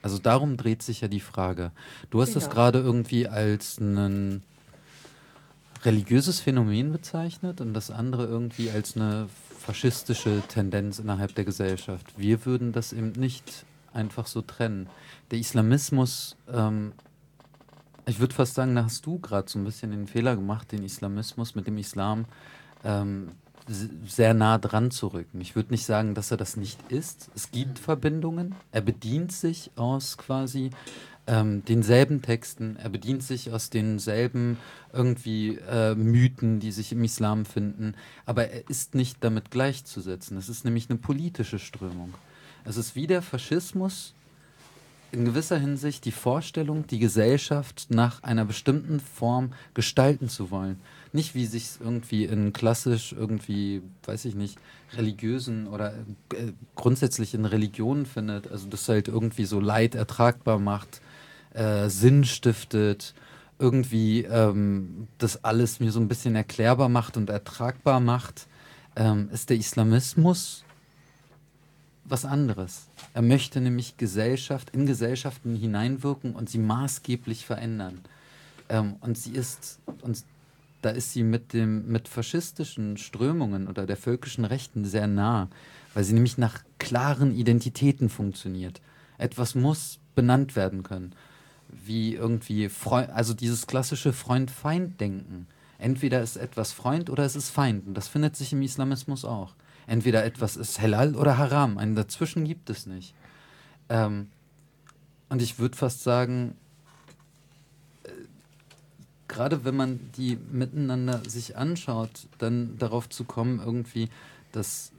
Also darum dreht sich ja die Frage. Du hast genau. das gerade irgendwie als einen religiöses Phänomen bezeichnet und das andere irgendwie als eine faschistische Tendenz innerhalb der Gesellschaft. Wir würden das eben nicht einfach so trennen. Der Islamismus, ähm, ich würde fast sagen, da hast du gerade so ein bisschen den Fehler gemacht, den Islamismus mit dem Islam ähm, sehr nah dran zu rücken. Ich würde nicht sagen, dass er das nicht ist. Es gibt Verbindungen. Er bedient sich aus quasi ähm, denselben Texten, er bedient sich aus denselben irgendwie äh, Mythen, die sich im Islam finden, aber er ist nicht damit gleichzusetzen. Es ist nämlich eine politische Strömung. Es ist wie der Faschismus in gewisser Hinsicht die Vorstellung, die Gesellschaft nach einer bestimmten Form gestalten zu wollen. Nicht wie sich irgendwie in klassisch irgendwie, weiß ich nicht, religiösen oder äh, grundsätzlich in Religionen findet. Also das halt irgendwie so Leid ertragbar macht, äh, Sinn stiftet, irgendwie ähm, das alles mir so ein bisschen erklärbar macht und ertragbar macht, ähm, ist der Islamismus was anderes. Er möchte nämlich Gesellschaft in Gesellschaften hineinwirken und sie maßgeblich verändern. Ähm, und sie ist, und da ist sie mit dem mit faschistischen Strömungen oder der völkischen Rechten sehr nah, weil sie nämlich nach klaren Identitäten funktioniert. Etwas muss benannt werden können, wie irgendwie Freund, also dieses klassische Freund-Feind-Denken. Entweder ist etwas Freund oder es ist Feind. Und das findet sich im Islamismus auch. Entweder etwas ist Halal oder Haram. Einen dazwischen gibt es nicht. Ähm, und ich würde fast sagen, äh, gerade wenn man die miteinander sich anschaut, dann darauf zu kommen, irgendwie, dass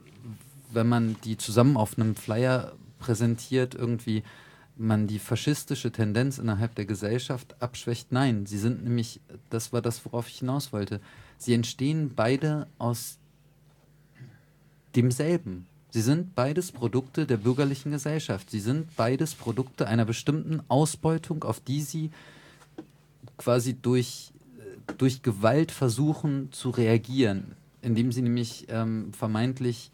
wenn man die zusammen auf einem Flyer präsentiert, irgendwie man die faschistische Tendenz innerhalb der Gesellschaft abschwächt. Nein, sie sind nämlich, das war das, worauf ich hinaus wollte, sie entstehen beide aus demselben. Sie sind beides Produkte der bürgerlichen Gesellschaft. Sie sind beides Produkte einer bestimmten Ausbeutung, auf die sie quasi durch, äh, durch Gewalt versuchen zu reagieren, indem sie nämlich ähm, vermeintlich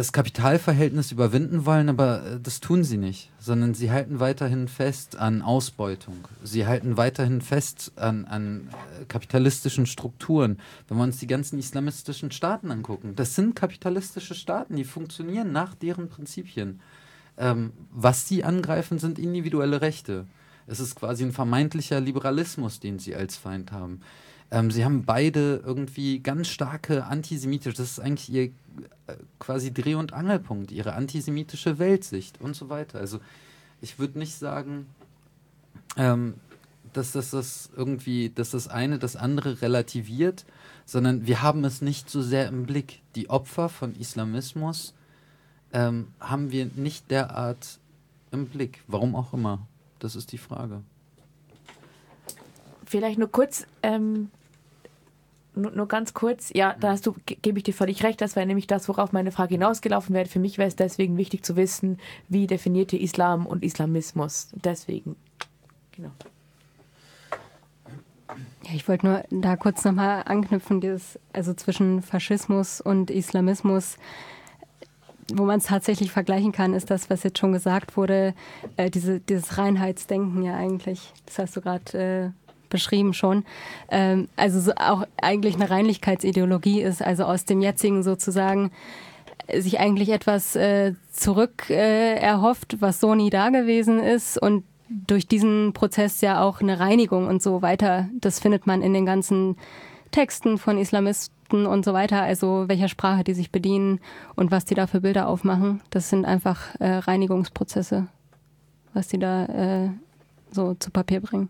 das Kapitalverhältnis überwinden wollen, aber äh, das tun sie nicht, sondern sie halten weiterhin fest an Ausbeutung. Sie halten weiterhin fest an, an äh, kapitalistischen Strukturen. Wenn wir uns die ganzen islamistischen Staaten angucken, das sind kapitalistische Staaten, die funktionieren nach deren Prinzipien. Ähm, was sie angreifen, sind individuelle Rechte. Es ist quasi ein vermeintlicher Liberalismus, den sie als Feind haben. Ähm, sie haben beide irgendwie ganz starke antisemitische, das ist eigentlich ihr äh, quasi Dreh- und Angelpunkt, ihre antisemitische Weltsicht und so weiter. Also ich würde nicht sagen, ähm, dass das, das irgendwie, dass das eine das andere relativiert, sondern wir haben es nicht so sehr im Blick. Die Opfer von Islamismus ähm, haben wir nicht derart im Blick. Warum auch immer. Das ist die Frage. Vielleicht nur kurz, ähm, nur, nur, ganz kurz, ja, da hast du, gebe ich dir völlig recht, das wäre nämlich das, worauf meine Frage hinausgelaufen wäre. Für mich wäre es deswegen wichtig zu wissen, wie definiert ihr Islam und Islamismus. Deswegen, genau. Ja, ich wollte nur da kurz nochmal anknüpfen, dieses, also zwischen Faschismus und Islamismus, wo man es tatsächlich vergleichen kann, ist das, was jetzt schon gesagt wurde, äh, diese, dieses Reinheitsdenken ja eigentlich. Das hast du gerade äh, beschrieben schon. Ähm, also so auch eigentlich eine Reinlichkeitsideologie ist, also aus dem jetzigen sozusagen äh, sich eigentlich etwas äh, zurück äh, erhofft, was so nie da gewesen ist und durch diesen Prozess ja auch eine Reinigung und so weiter. Das findet man in den ganzen Texten von Islamisten und so weiter, also welcher Sprache die sich bedienen und was die da für Bilder aufmachen. Das sind einfach äh, Reinigungsprozesse, was die da äh, so zu Papier bringen.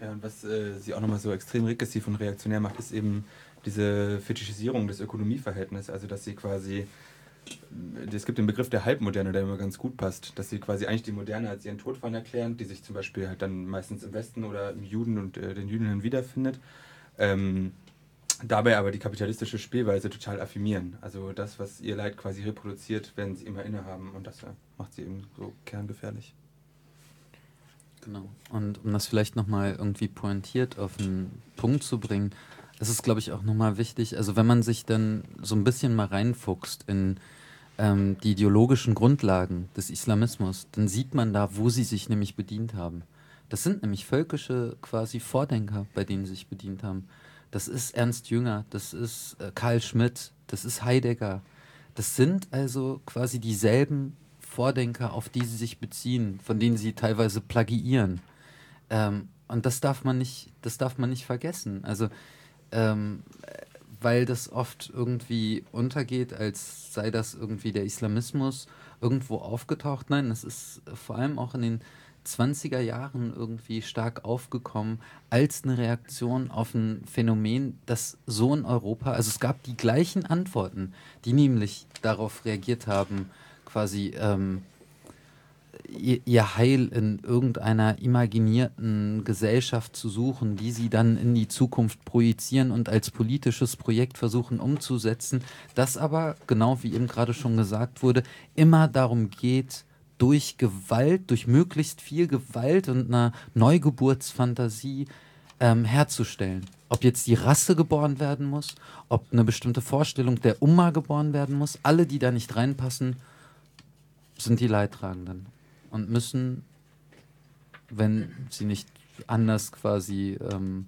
Ja, und was äh, sie auch nochmal so extrem regressiv und reaktionär macht, ist eben diese Fetischisierung des Ökonomieverhältnisses. Also, dass sie quasi, äh, es gibt den Begriff der Halbmoderne, der immer ganz gut passt, dass sie quasi eigentlich die Moderne als ihren Todfall erklären, die sich zum Beispiel halt dann meistens im Westen oder im Juden und äh, den Jüdinnen wiederfindet. Ähm, dabei aber die kapitalistische Spielweise total affirmieren. Also das, was ihr Leid quasi reproduziert, werden sie immer innehaben und das macht sie eben so kerngefährlich. Genau. Und um das vielleicht nochmal irgendwie pointiert auf einen Punkt zu bringen, ist es, glaube ich, auch nochmal wichtig, also wenn man sich dann so ein bisschen mal reinfuchst in ähm, die ideologischen Grundlagen des Islamismus, dann sieht man da, wo sie sich nämlich bedient haben. Das sind nämlich völkische quasi Vordenker, bei denen sie sich bedient haben. Das ist Ernst Jünger, das ist äh, Karl Schmidt, das ist Heidegger. Das sind also quasi dieselben Vordenker, auf die sie sich beziehen, von denen sie teilweise plagiieren. Ähm, und das darf man nicht, das darf man nicht vergessen. Also ähm, weil das oft irgendwie untergeht, als sei das irgendwie der Islamismus irgendwo aufgetaucht. Nein, das ist vor allem auch in den 20er Jahren irgendwie stark aufgekommen als eine Reaktion auf ein Phänomen, das so in Europa, also es gab die gleichen Antworten, die nämlich darauf reagiert haben, quasi ähm, ihr, Heil in irgendeiner imaginierten Gesellschaft zu suchen, die sie dann in die Zukunft projizieren und als politisches Projekt versuchen umzusetzen, das aber, genau wie eben gerade schon gesagt wurde, immer darum geht, durch Gewalt, durch möglichst viel Gewalt und einer Neugeburtsfantasie ähm, herzustellen. Ob jetzt die Rasse geboren werden muss, ob eine bestimmte Vorstellung der Umma geboren werden muss, alle, die da nicht reinpassen, sind die Leidtragenden und müssen, wenn sie nicht anders quasi ähm,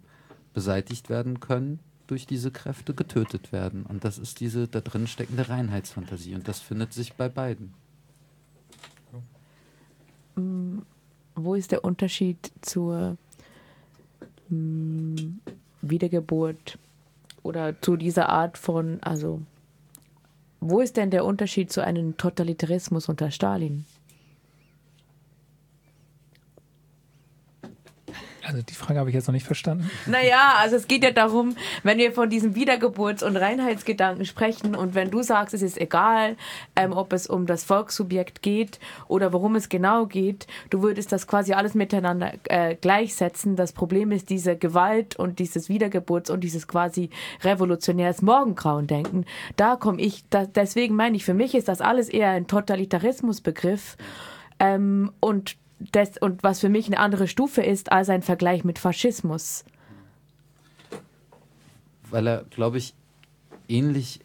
beseitigt werden können, durch diese Kräfte getötet werden. Und das ist diese da drin steckende Reinheitsfantasie. Und das findet sich bei beiden. Mm, Wo ist der Unterschied zur mm, Wiedergeburt oder zu dieser Art von, also wo ist denn der Unterschied zu einem Totalitarismus unter Stalin? Also die Frage habe ich jetzt noch nicht verstanden. Naja, also es geht ja darum, wenn wir von diesem Wiedergeburts- und Reinheitsgedanken sprechen und wenn du sagst, es ist egal, ähm, ob es um das Volkssubjekt geht oder worum es genau geht, du würdest das quasi alles miteinander äh, gleichsetzen. Das Problem ist diese Gewalt und dieses Wiedergeburts- und dieses quasi revolutionäres Morgengrauen-Denken. Da komme ich, da, deswegen meine ich, für mich ist das alles eher ein Totalitarismusbegriff ähm, und das, und was für mich eine andere Stufe ist als ein Vergleich mit Faschismus. weil er, glaube ich, ähnlich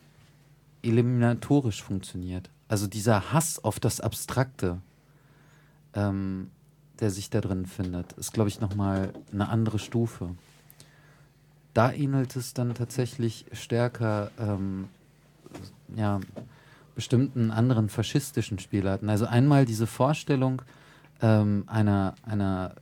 eliminatorisch funktioniert. Also dieser Hass auf das Abstrakte, ähm, der sich da drin findet, ist, glaube ich, nochmal eine andere Stufe. Da ähnelt es dann tatsächlich stärker ähm, ja, bestimmten anderen faschistischen Spielarten. Also einmal diese Vorstellung ähm, einer, einer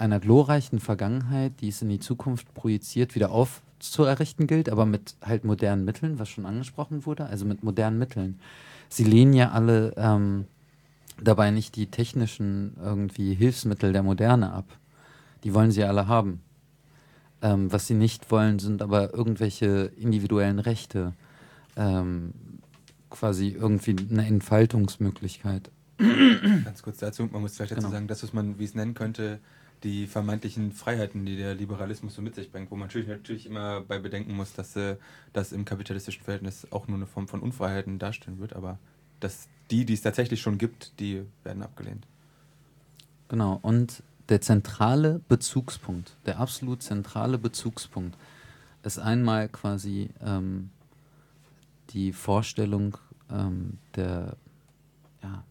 einer glorreichen Vergangenheit, die es in die Zukunft projiziert, wieder aufzuerrichten gilt, aber mit halt modernen Mitteln, was schon angesprochen wurde, also mit modernen Mitteln. Sie lehnen ja alle ähm, dabei nicht die technischen irgendwie Hilfsmittel der Moderne ab. Die wollen sie alle haben. Ähm, was sie nicht wollen, sind aber irgendwelche individuellen Rechte. Ähm, quasi irgendwie eine Entfaltungsmöglichkeit. Ganz kurz dazu, man muss vielleicht dazu Genau. sagen, das, was man, wie es nennen könnte, die vermeintlichen Freiheiten, die der Liberalismus so mit sich bringt, wo man natürlich, natürlich immer bei bedenken muss, dass äh, das im kapitalistischen Verhältnis auch nur eine Form von Unfreiheiten darstellen wird, aber dass die, die es tatsächlich schon gibt, die werden abgelehnt. Genau, und der zentrale Bezugspunkt, der absolut zentrale Bezugspunkt ist einmal quasi ähm, die Vorstellung ähm, der, ja, der,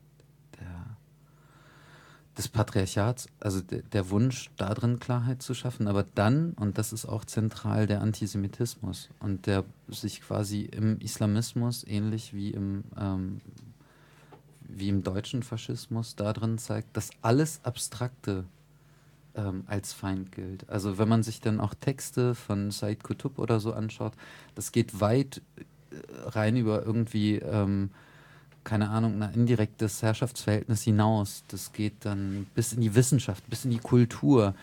des Patriarchats, also de, der Wunsch, darin Klarheit zu schaffen, aber dann, und das ist auch zentral, der Antisemitismus und der sich quasi im Islamismus ähnlich wie im ähm, wie im deutschen Faschismus darin zeigt, dass alles Abstrakte ähm, als Feind gilt. Also wenn man sich dann auch Texte von Said Qutb oder so anschaut, das geht weit äh, rein über irgendwie, ähm, keine Ahnung, ein indirektes Herrschaftsverhältnis hinaus. Das geht dann bis in die Wissenschaft, bis in die Kultur,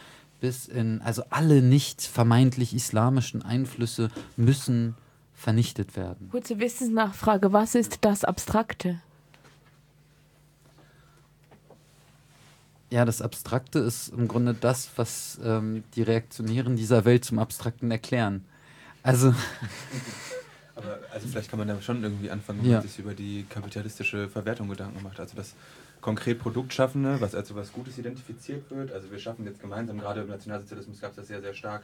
bis in, also alle nicht vermeintlich islamischen Einflüsse müssen vernichtet werden. Kurze Wissensnachfrage, was ist das Abstrakte? Ja, das Abstrakte ist im Grunde das, was ähm, die Reaktionären dieser Welt zum Abstrakten erklären. Also, Aber also vielleicht kann man da schon irgendwie anfangen, wenn Ja. man sich über die kapitalistische Verwertung Gedanken macht. Also das konkret Produktschaffende, was als was Gutes identifiziert wird. Also wir schaffen jetzt gemeinsam, gerade im Nationalsozialismus gab es das sehr, sehr stark.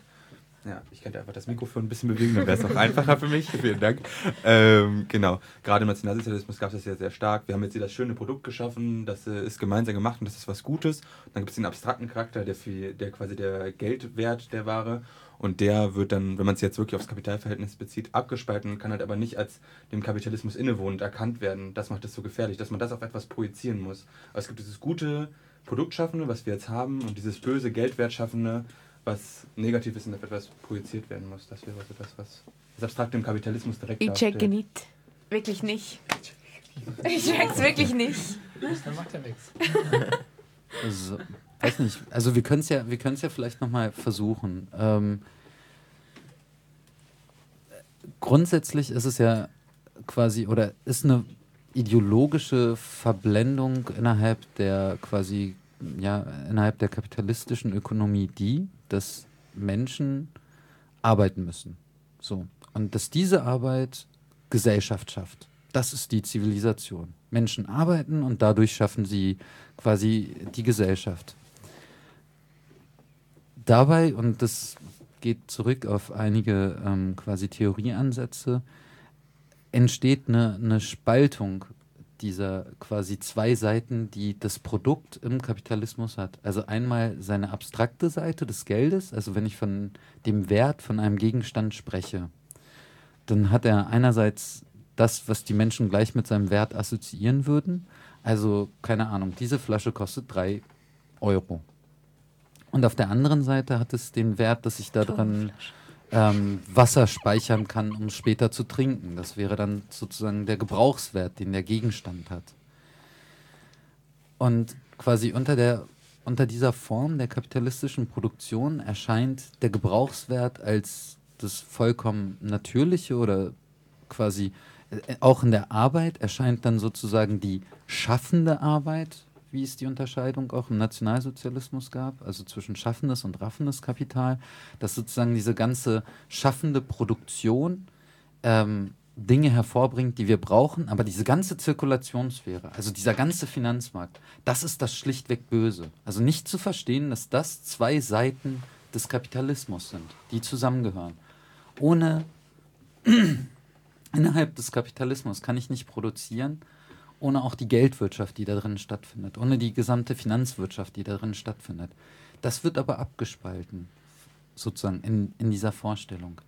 Ja, ich könnte einfach das Mikrofon ein bisschen bewegen, dann wäre es auch einfacher für mich. Vielen Dank. Ähm, genau, gerade im Nationalsozialismus gab es das sehr, sehr stark. Wir haben jetzt hier das schöne Produkt geschaffen, das äh, ist gemeinsam gemacht und das ist was Gutes. Und dann gibt es den abstrakten Charakter, der, für, der quasi der Geldwert der Ware. Und der wird dann, wenn man es jetzt wirklich aufs Kapitalverhältnis bezieht, abgespalten kann halt aber nicht als dem Kapitalismus innewohnend erkannt werden. Das macht es so gefährlich, dass man das auf etwas projizieren muss. Aber es gibt dieses gute Produktschaffende, was wir jetzt haben, und dieses böse Geldwertschaffende, was negativ ist und auf etwas projiziert werden muss. Das wäre also das, was das Abstrakte im Kapitalismus direkt Ich checke darstellt. nicht. Wirklich nicht. Ich check's wirklich nicht. Dann macht ja nichts. also weiß nicht. Also wir können es ja, wir können es ja vielleicht noch mal versuchen. Ähm, grundsätzlich ist es ja quasi oder ist eine ideologische Verblendung innerhalb der quasi, ja, innerhalb der kapitalistischen Ökonomie die, dass Menschen arbeiten müssen. So. Und dass diese Arbeit Gesellschaft schafft. Das ist die Zivilisation. Menschen arbeiten und dadurch schaffen sie quasi die Gesellschaft. Dabei, und das geht zurück auf einige ähm, quasi Theorieansätze, entsteht eine, eine Spaltung dieser quasi zwei Seiten, die das Produkt im Kapitalismus hat. Also einmal seine abstrakte Seite des Geldes, also wenn ich von dem Wert von einem Gegenstand spreche, dann hat er einerseits das, was die Menschen gleich mit seinem Wert assoziieren würden. Also, keine Ahnung, diese Flasche kostet drei Euro. Und auf der anderen Seite hat es den Wert, dass ich da dran ähm, Wasser speichern kann, um später zu trinken. Das wäre dann sozusagen der Gebrauchswert, den der Gegenstand hat. Und quasi unter, der, unter dieser Form der kapitalistischen Produktion erscheint der Gebrauchswert als das vollkommen natürliche oder quasi äh, auch in der Arbeit erscheint dann sozusagen die schaffende Arbeit wie es die Unterscheidung auch im Nationalsozialismus gab, also zwischen schaffendes und raffendes Kapital, dass sozusagen diese ganze schaffende Produktion ähm, Dinge hervorbringt, die wir brauchen, aber diese ganze Zirkulationssphäre, also dieser ganze Finanzmarkt, das ist das schlichtweg Böse. Also nicht zu verstehen, dass das zwei Seiten des Kapitalismus sind, die zusammengehören. Ohne innerhalb des Kapitalismus kann ich nicht produzieren ohne auch die Geldwirtschaft, die da drin stattfindet, ohne die gesamte Finanzwirtschaft, die da drin stattfindet. Das wird aber abgespalten, sozusagen in, in dieser Vorstellung.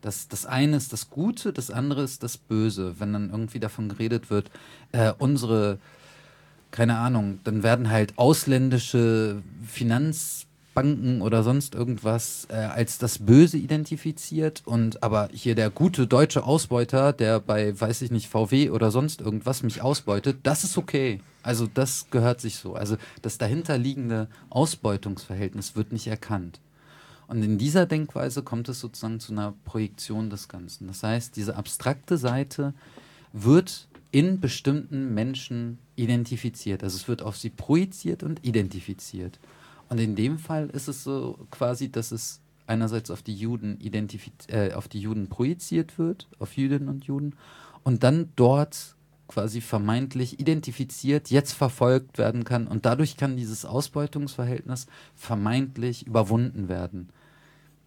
Das, das eine ist das Gute, das andere ist das Böse. Wenn dann irgendwie davon geredet wird, äh, unsere, keine Ahnung, dann werden halt ausländische Finanz Banken oder sonst irgendwas äh, als das Böse identifiziert und aber hier der gute deutsche Ausbeuter, der bei, weiß ich nicht, VW oder sonst irgendwas mich ausbeutet, das ist okay. Also das gehört sich so. Also das dahinterliegende Ausbeutungsverhältnis wird nicht erkannt. Und in dieser Denkweise kommt es sozusagen zu einer Projektion des Ganzen. Das heißt, diese abstrakte Seite wird in bestimmten Menschen identifiziert. Also es wird auf sie projiziert und identifiziert. Und in dem Fall ist es so quasi, dass es einerseits auf die Juden äh, auf die Juden projiziert wird, auf Jüdinnen und Juden, und dann dort quasi vermeintlich identifiziert, jetzt verfolgt werden kann und dadurch kann dieses Ausbeutungsverhältnis vermeintlich überwunden werden.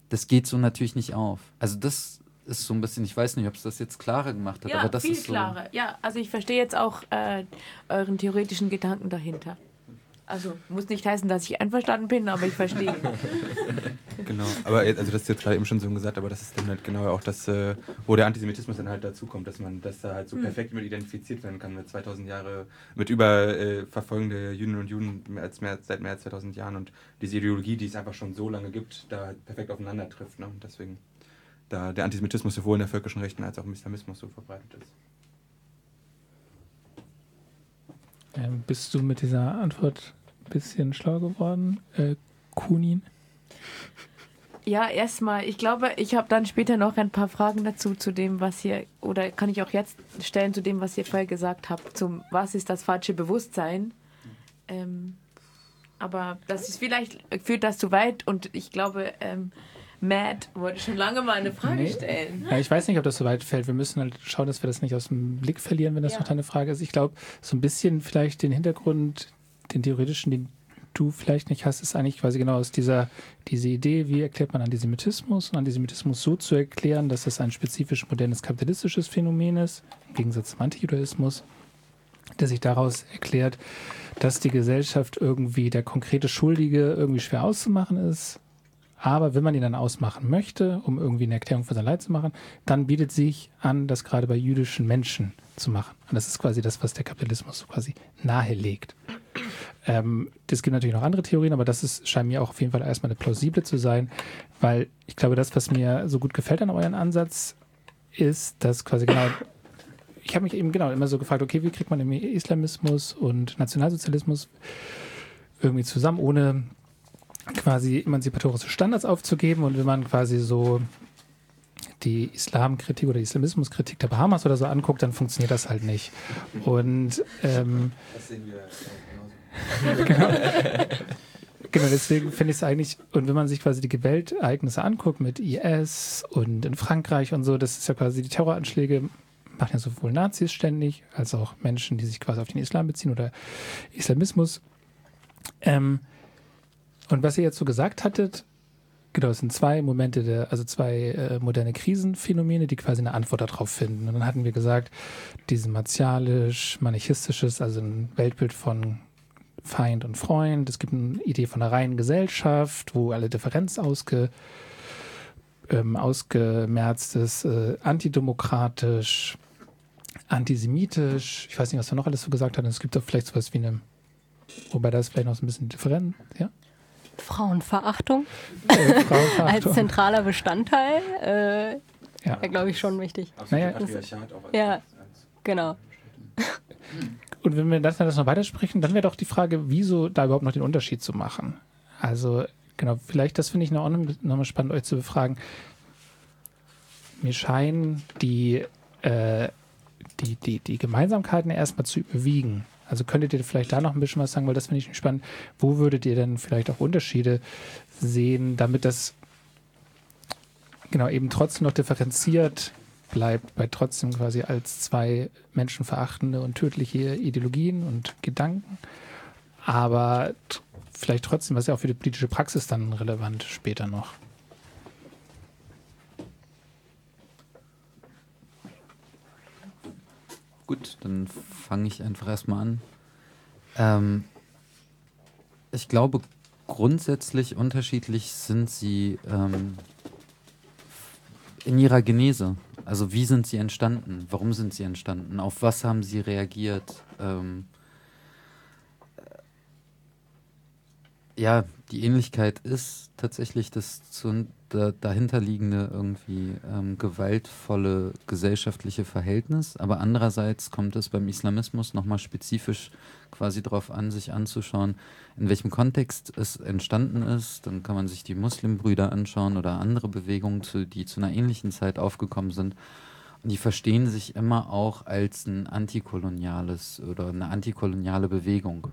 Das geht so natürlich nicht auf. Also das ist so ein bisschen, ich weiß nicht, ob es das jetzt klarer gemacht hat, ja, aber das viel ist so. klarer. Ja, also ich verstehe jetzt auch äh, euren theoretischen Gedanken dahinter. Also muss nicht heißen, dass ich einverstanden bin, aber ich verstehe. genau, aber also das ist jetzt gerade eben schon so gesagt, aber das ist dann halt genau auch das, äh, wo der Antisemitismus dann halt dazukommt, dass man das da halt so mhm. perfekt mit identifiziert werden kann mit 2000 Jahre, mit über äh, verfolgende Jüdinnen und Juden mehr als mehr, seit mehr als 2000 Jahren und diese Ideologie, die es einfach schon so lange gibt, da halt perfekt aufeinander trifft. Ne? Und deswegen da der Antisemitismus sowohl in der völkischen Rechten als auch im Islamismus so verbreitet ist. Ähm, bist du mit dieser Antwort bisschen schlau geworden, äh, Kunin? Ja, erstmal, ich glaube, ich habe dann später noch ein paar Fragen dazu, zu dem, was hier, oder kann ich auch jetzt stellen, zu dem, was ihr vorher gesagt habt, zum, was ist das falsche Bewusstsein? Ähm, aber das ist vielleicht, führt das zu weit und ich glaube, ähm, Matt wollte schon lange mal eine Frage nee. stellen. Ja, ich weiß nicht, ob das so weit fällt. Wir müssen halt schauen, dass wir das nicht aus dem Blick verlieren, wenn das ja. noch deine Frage ist. Ich glaube, so ein bisschen vielleicht den Hintergrund den theoretischen, den du vielleicht nicht hast, ist eigentlich quasi genau aus dieser diese Idee, wie erklärt man Antisemitismus und Antisemitismus so zu erklären, dass es ein spezifisch modernes kapitalistisches Phänomen ist, im Gegensatz zum Antijudaismus, der sich daraus erklärt, dass die Gesellschaft irgendwie der konkrete Schuldige irgendwie schwer auszumachen ist. Aber wenn man ihn dann ausmachen möchte, um irgendwie eine Erklärung für sein Leid zu machen, dann bietet sich an, das gerade bei jüdischen Menschen zu machen. Und das ist quasi das, was der Kapitalismus quasi nahelegt. Ähm, es gibt natürlich noch andere Theorien, aber das ist, scheint mir auch auf jeden Fall erstmal eine plausible zu sein, weil ich glaube, das, was mir so gut gefällt an euren Ansatz, ist, dass quasi genau, ich habe mich eben genau immer so gefragt, okay, wie kriegt man Islamismus und Nationalsozialismus irgendwie zusammen, ohne quasi emanzipatorische Standards aufzugeben und wenn man quasi so die Islamkritik oder Islamismuskritik der Bahamas oder so anguckt, dann funktioniert das halt nicht. Und ähm, das sehen wir genau. genau, deswegen finde ich es eigentlich, und wenn man sich quasi die Weltereignisse anguckt mit IS und in Frankreich und so, das ist ja quasi die Terroranschläge machen ja sowohl Nazis ständig, als auch Menschen, die sich quasi auf den Islam beziehen oder Islamismus. Ähm, und was ihr jetzt so gesagt hattet, genau, es sind zwei Momente, der, also zwei äh, moderne Krisenphänomene, die quasi eine Antwort darauf finden. Und dann hatten wir gesagt, diesen martialisch-manichistisches, also ein Weltbild von Feind und Freund. Es gibt eine Idee von einer reinen Gesellschaft, wo alle Differenz ausge, ähm, ausgemerzt ist, äh, antidemokratisch, antisemitisch. Ich weiß nicht, was er noch alles so gesagt hat. Es gibt doch vielleicht sowas wie eine, wobei das vielleicht noch so ein bisschen different, ja? Frauenverachtung, äh, Frauenverachtung. als zentraler Bestandteil. Äh, ja, glaube ich, schon wichtig. Naja, ja, genau. Und wenn wir das, das noch weitersprechen, dann wäre doch die Frage, wieso da überhaupt noch den Unterschied zu machen. Also, genau, vielleicht, das finde ich noch, noch mal spannend, euch zu befragen. Mir scheinen die, äh, die, die, die Gemeinsamkeiten erstmal zu überwiegen. Also könntet ihr vielleicht da noch ein bisschen was sagen, weil das finde ich spannend. Wo würdet ihr denn vielleicht auch Unterschiede sehen, damit das genau eben trotzdem noch differenziert bleibt, bei trotzdem quasi als zwei menschenverachtende und tödliche Ideologien und Gedanken, aber vielleicht trotzdem, was ja auch für die politische Praxis dann relevant später noch. Gut, dann fange ich einfach erstmal an. Ähm, ich glaube, grundsätzlich unterschiedlich sind sie ähm, in ihrer Genese. Also wie sind sie entstanden? Warum sind sie entstanden? Auf was haben sie reagiert? Ähm, ja, die Ähnlichkeit ist tatsächlich das zu, da, dahinterliegende irgendwie ähm, gewaltvolle gesellschaftliche Verhältnis. Aber andererseits kommt es beim Islamismus nochmal spezifisch quasi darauf an, sich anzuschauen, in welchem Kontext es entstanden ist. Dann kann man sich die Muslimbrüder anschauen oder andere Bewegungen, die zu einer ähnlichen Zeit aufgekommen sind. Und die verstehen sich immer auch als ein antikoloniales oder eine antikoloniale Bewegung.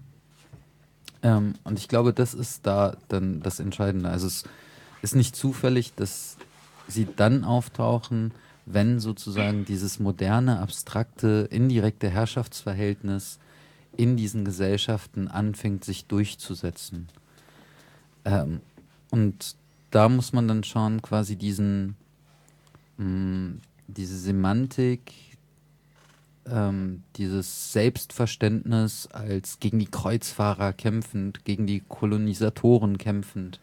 Ähm, und ich glaube, das ist da dann das Entscheidende. Also es ist nicht zufällig, dass sie dann auftauchen, wenn sozusagen dieses moderne, abstrakte, indirekte Herrschaftsverhältnis in diesen Gesellschaften anfängt, sich durchzusetzen. Ähm, und da muss man dann schauen, quasi diesen, mh, mm, diese Semantik, ähm, dieses Selbstverständnis als gegen die Kreuzfahrer kämpfend, gegen die Kolonisatoren kämpfend,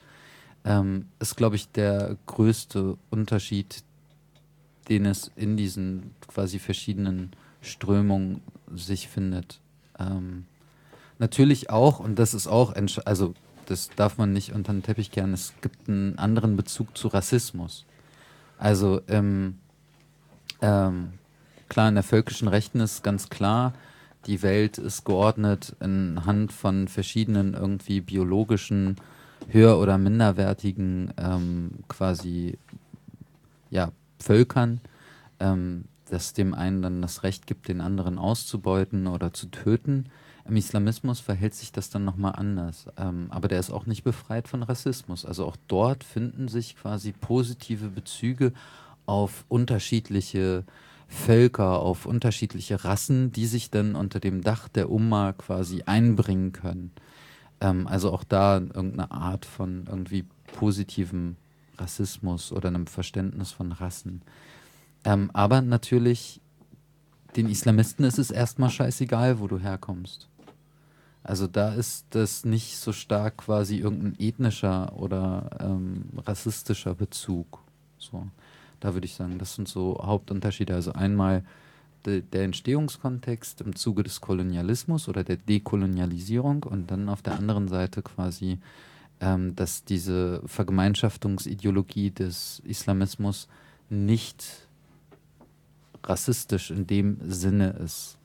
ähm, ist, glaube ich, der größte Unterschied, den es in diesen quasi verschiedenen Strömungen sich findet. Ähm, natürlich auch, und das ist auch, also das darf man nicht unter den Teppich kehren, es gibt einen anderen Bezug zu Rassismus. Also im ähm, Klar, in der völkischen Rechten ist ganz klar, die Welt ist geordnet anhand von verschiedenen irgendwie biologischen, höher- oder minderwertigen ähm, quasi ja, Völkern, ähm, das dem einen dann das Recht gibt, den anderen auszubeuten oder zu töten. Im Islamismus verhält sich das dann nochmal anders. Ähm, aber der ist auch nicht befreit von Rassismus. Also auch dort finden sich quasi positive Bezüge auf unterschiedliche Völker, auf unterschiedliche Rassen, die sich dann unter dem Dach der Umma quasi einbringen können. Ähm, also auch da irgendeine Art von irgendwie positivem Rassismus oder einem Verständnis von Rassen. Ähm, aber natürlich, den Islamisten ist es erstmal scheißegal, wo du herkommst. Also da ist das nicht so stark quasi irgendein ethnischer oder ähm, rassistischer Bezug. So. Da würde ich sagen, das sind so Hauptunterschiede. Also einmal der Entstehungskontext im Zuge des Kolonialismus oder der Dekolonialisierung und dann auf der anderen Seite quasi, ähm, dass diese Vergemeinschaftungsideologie des Islamismus nicht rassistisch in dem Sinne ist.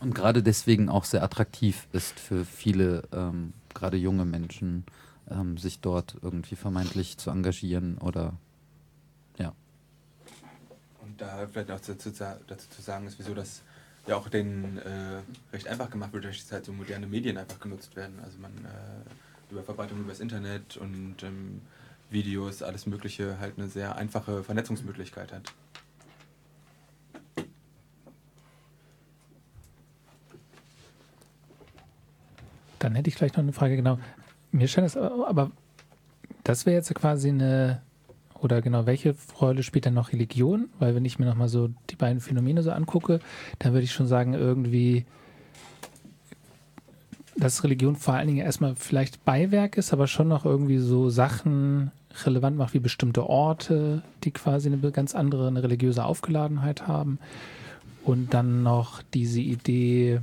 Und gerade deswegen auch sehr attraktiv ist für viele, ähm, gerade junge Menschen, ähm, sich dort irgendwie vermeintlich zu engagieren oder da vielleicht auch dazu, dazu zu sagen ist, wieso das ja auch denen äh, recht einfach gemacht wird, dass halt so moderne Medien einfach genutzt werden. Also man äh, über Verbreitung über das Internet und ähm, Videos, alles Mögliche halt eine sehr einfache Vernetzungsmöglichkeit hat. Dann hätte ich gleich noch eine Frage, genau. Mir scheint es aber, das wäre jetzt quasi eine, oder genau, welche Rolle spielt dann noch Religion? Weil wenn ich mir nochmal so die beiden Phänomene so angucke, dann würde ich schon sagen, irgendwie, dass Religion vor allen Dingen erstmal vielleicht Beiwerk ist, aber schon noch irgendwie so Sachen relevant macht, wie bestimmte Orte, die quasi eine ganz andere, eine religiöse Aufgeladenheit haben. Und dann noch diese Idee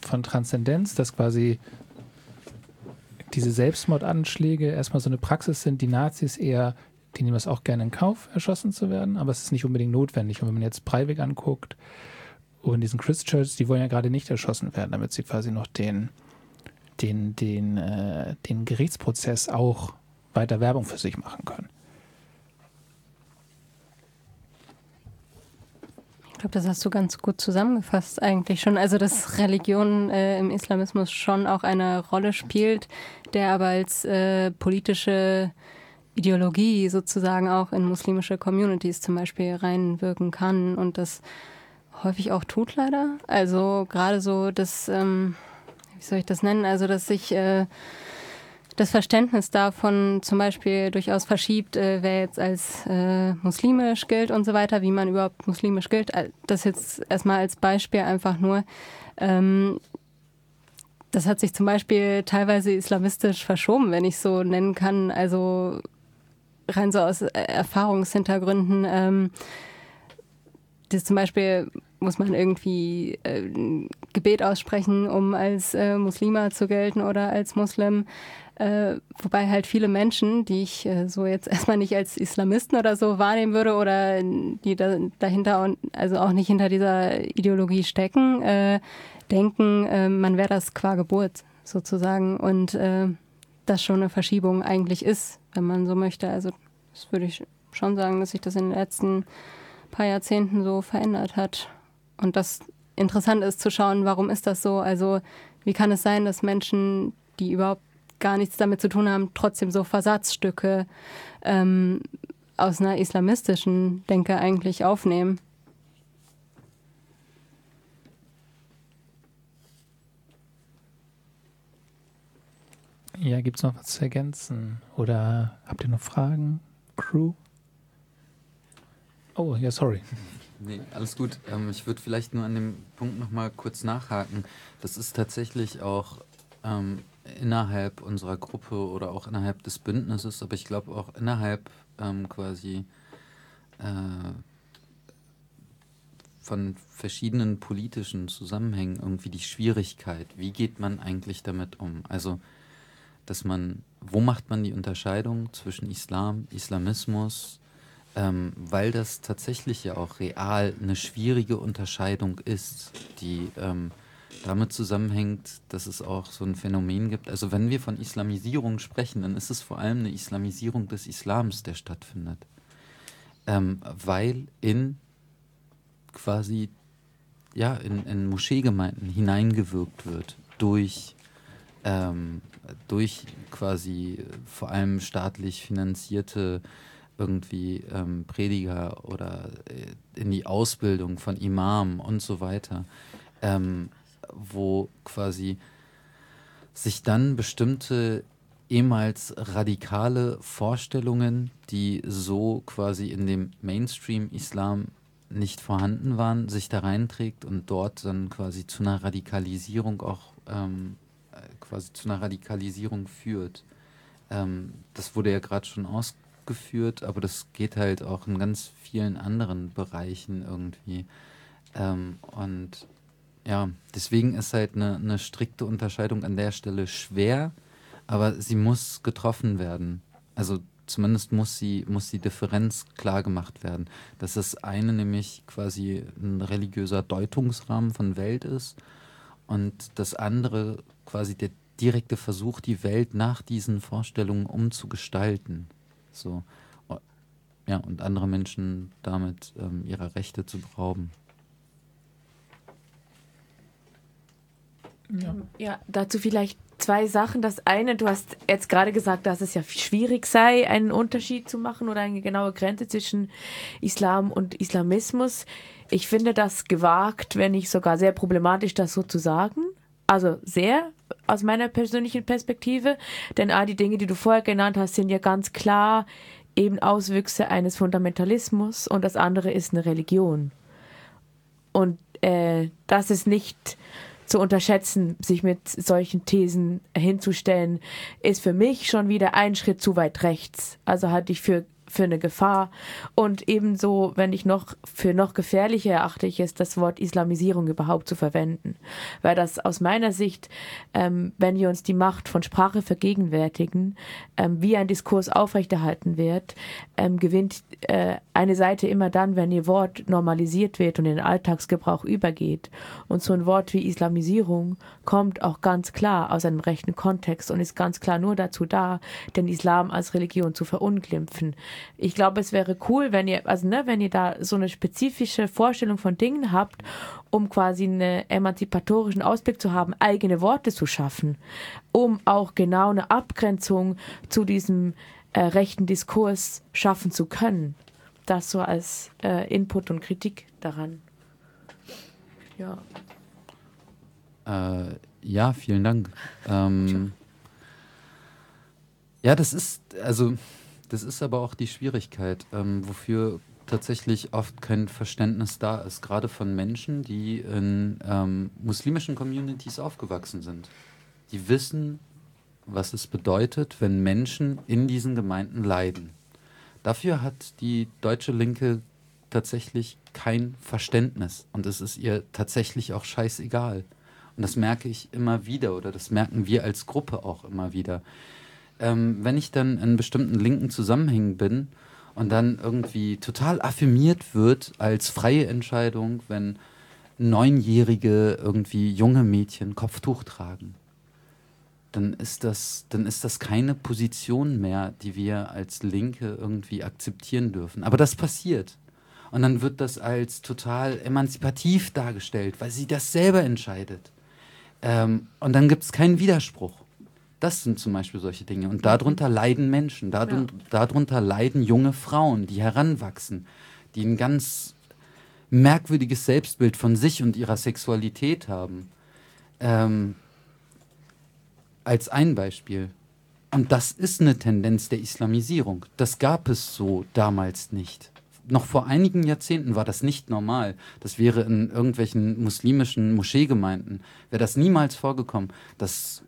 von Transzendenz, dass quasi diese Selbstmordanschläge erstmal so eine Praxis sind, die Nazis eher, die nehmen es auch gerne in Kauf, erschossen zu werden, aber es ist nicht unbedingt notwendig. Und wenn man jetzt Breivik anguckt und diesen Christchurch, die wollen ja gerade nicht erschossen werden, damit sie quasi noch den, den, den, äh, den Gerichtsprozess auch weiter Werbung für sich machen können. Ich glaube, das hast du ganz gut zusammengefasst eigentlich schon. Also, dass Religion äh, im Islamismus schon auch eine Rolle spielt, der aber als äh, politische Ideologie sozusagen auch in muslimische Communities zum Beispiel reinwirken kann und das häufig auch tut leider. Also gerade so das, ähm, wie soll ich das nennen? Also, dass sich äh, das Verständnis davon zum Beispiel durchaus verschiebt, äh, wer jetzt als äh, muslimisch gilt und so weiter, wie man überhaupt muslimisch gilt. Das jetzt erstmal als Beispiel einfach nur. Ähm, das hat sich zum Beispiel teilweise islamistisch verschoben, wenn ich so nennen kann. Also rein so aus Erfahrungshintergründen. Ähm, das zum Beispiel muss man irgendwie äh, Gebet aussprechen, um als äh, Muslima zu gelten oder als Muslim. Äh, wobei halt viele Menschen, die ich äh, so jetzt erstmal nicht als Islamisten oder so wahrnehmen würde oder die da, dahinter, also auch nicht hinter dieser Ideologie stecken, äh, denken, äh, man wäre das qua Geburt sozusagen und äh, das schon eine Verschiebung eigentlich ist, wenn man so möchte. Also das würde ich schon sagen, dass sich das in den letzten paar Jahrzehnten so verändert hat. Und das interessant ist zu schauen, warum ist das so? Also wie kann es sein, dass Menschen, die überhaupt gar nichts damit zu tun haben, trotzdem so Versatzstücke ähm, aus einer islamistischen Denke eigentlich aufnehmen. Ja, gibt es noch was zu ergänzen? Oder habt ihr noch Fragen, Crew? Oh, ja, sorry. Nee, alles gut. Ähm, ich würde vielleicht nur an dem Punkt nochmal kurz nachhaken. Das ist tatsächlich auch ähm, innerhalb unserer Gruppe oder auch innerhalb des Bündnisses, aber ich glaube auch innerhalb ähm, quasi äh, von verschiedenen politischen Zusammenhängen irgendwie die Schwierigkeit, wie geht man eigentlich damit um? Also, dass man, wo macht man die Unterscheidung zwischen Islam, Islamismus, ähm, weil das tatsächlich ja auch real eine schwierige Unterscheidung ist, die ähm, damit zusammenhängt, dass es auch so ein Phänomen gibt. Also wenn wir von Islamisierung sprechen, dann ist es vor allem eine Islamisierung des Islams, der stattfindet. Ähm, weil in quasi ja, in, in Moscheegemeinden hineingewirkt wird durch, ähm, durch quasi vor allem staatlich finanzierte irgendwie ähm, Prediger oder äh, in die Ausbildung von Imamen und so weiter. Ähm, wo quasi sich dann bestimmte ehemals radikale Vorstellungen, die so quasi in dem Mainstream-Islam nicht vorhanden waren, sich da reinträgt und dort dann quasi zu einer Radikalisierung auch ähm, äh, quasi zu einer Radikalisierung führt. Ähm, das wurde ja gerade schon ausgeführt, aber das geht halt auch in ganz vielen anderen Bereichen irgendwie. Ähm, und ja, deswegen ist halt eine, eine strikte Unterscheidung an der Stelle schwer, aber sie muss getroffen werden. Also zumindest muss sie, muss die Differenz klar gemacht werden. Dass das eine nämlich quasi ein religiöser Deutungsrahmen von Welt ist und das andere quasi der, direkte Versuch, die Welt nach diesen Vorstellungen umzugestalten. So. Ja, und andere Menschen damit ähm, ihrer Rechte zu berauben. Ja. ja, dazu vielleicht zwei Sachen. Das eine, du hast jetzt gerade gesagt, dass es ja schwierig sei, einen Unterschied zu machen oder eine genaue Grenze zwischen Islam und Islamismus. Ich finde das gewagt, wenn nicht sogar sehr problematisch, das so zu sagen. Also sehr aus meiner persönlichen Perspektive. Denn all die Dinge, die du vorher genannt hast, sind ja ganz klar eben Auswüchse eines Fundamentalismus und das andere ist eine Religion. Und äh, das ist nicht zu unterschätzen, sich mit solchen Thesen hinzustellen, ist für mich schon wieder ein Schritt zu weit rechts. Also halte ich für für eine Gefahr. Und ebenso, wenn ich noch für noch gefährlicher erachte ich es, das Wort Islamisierung überhaupt zu verwenden. Weil das aus meiner Sicht, ähm, wenn wir uns die Macht von Sprache vergegenwärtigen, ähm, wie ein Diskurs aufrechterhalten wird, ähm, gewinnt äh, eine Seite immer dann, wenn ihr Wort normalisiert wird und in den Alltagsgebrauch übergeht. Und so ein Wort wie Islamisierung kommt auch ganz klar aus einem rechten Kontext und ist ganz klar nur dazu da, den Islam als Religion zu verunglimpfen ich glaube, es wäre cool, wenn ihr, also ne, wenn ihr da so eine spezifische Vorstellung von Dingen habt, um quasi einen emanzipatorischen Ausblick zu haben, eigene Worte zu schaffen, um auch genau eine Abgrenzung zu diesem äh, rechten Diskurs schaffen zu können. Das so als äh, Input und Kritik daran. Ja. Äh, ja, vielen Dank. Ähm, ja, das ist, also das ist aber auch die Schwierigkeit, ähm, wofür tatsächlich oft kein Verständnis da ist, gerade von Menschen, die in ähm, muslimischen Communities aufgewachsen sind. Die wissen, was es bedeutet, wenn Menschen in diesen Gemeinden leiden. Dafür hat die deutsche Linke tatsächlich kein Verständnis und es ist ihr tatsächlich auch scheißegal. Und das merke ich immer wieder oder das merken wir als Gruppe auch immer wieder ähm, wenn ich dann in bestimmten linken Zusammenhängen bin und dann irgendwie total affirmiert wird als freie Entscheidung, wenn neunjährige irgendwie junge Mädchen Kopftuch tragen, dann ist das, dann ist das keine Position mehr, die wir als Linke irgendwie akzeptieren dürfen. Aber das passiert. Und dann wird das als total emanzipativ dargestellt, weil sie das selber entscheidet. Ähm, und dann gibt es keinen Widerspruch. Das sind zum Beispiel solche Dinge. Und darunter leiden Menschen, darunter, darunter leiden junge Frauen, die heranwachsen, die ein ganz merkwürdiges Selbstbild von sich und ihrer Sexualität haben. Ähm, als ein Beispiel. Und das ist eine Tendenz der Islamisierung. Das gab es so damals nicht. Noch vor einigen Jahrzehnten war das nicht normal. Das wäre in irgendwelchen muslimischen Moscheegemeinden, wäre das niemals vorgekommen, dass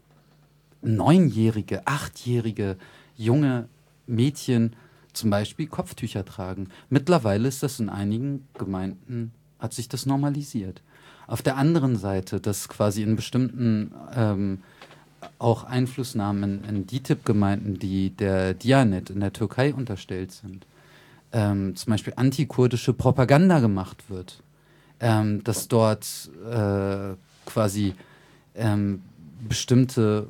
neunjährige, achtjährige junge Mädchen zum Beispiel Kopftücher tragen. Mittlerweile ist das in einigen Gemeinden, hat sich das normalisiert. Auf der anderen Seite, dass quasi in bestimmten ähm, auch Einflussnahmen in DITIB-Gemeinden, die der Dianet in der Türkei unterstellt sind, ähm, zum Beispiel antikurdische Propaganda gemacht wird, ähm, dass dort äh, quasi ähm, bestimmte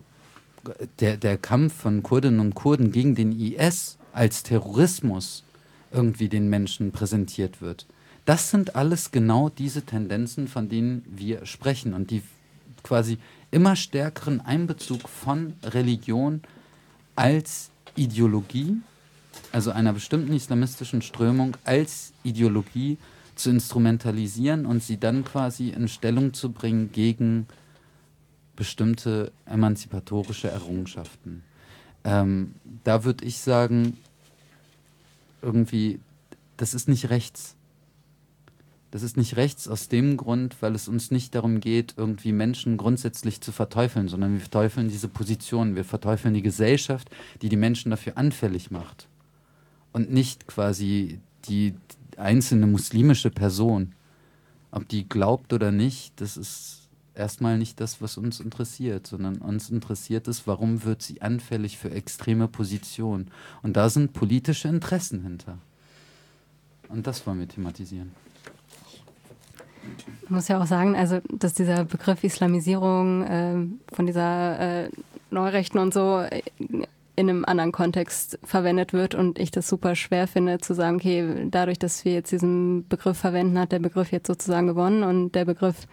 der, der Kampf von Kurdinnen und Kurden gegen den IS als Terrorismus irgendwie den Menschen präsentiert wird. Das sind alles genau diese Tendenzen, von denen wir sprechen und die quasi immer stärkeren Einbezug von Religion als Ideologie, also einer bestimmten islamistischen Strömung als Ideologie zu instrumentalisieren und sie dann quasi in Stellung zu bringen gegen bestimmte emanzipatorische Errungenschaften. Ähm, da würde ich sagen, irgendwie, das ist nicht rechts. Das ist nicht rechts aus dem Grund, weil es uns nicht darum geht, irgendwie Menschen grundsätzlich zu verteufeln, sondern wir verteufeln diese Position, wir verteufeln die Gesellschaft, die die Menschen dafür anfällig macht. Und nicht quasi die einzelne muslimische Person. Ob die glaubt oder nicht, das ist erstmal nicht das, was uns interessiert, sondern uns interessiert es, warum wird sie anfällig für extreme Positionen. Und da sind politische Interessen hinter. Und das wollen wir thematisieren. Ich muss ja auch sagen, also dass dieser Begriff Islamisierung äh, von dieser äh, Neurechten und so äh, in einem anderen Kontext verwendet wird und ich das super schwer finde zu sagen, okay, dadurch, dass wir jetzt diesen Begriff verwenden, hat der Begriff jetzt sozusagen gewonnen und der Begriff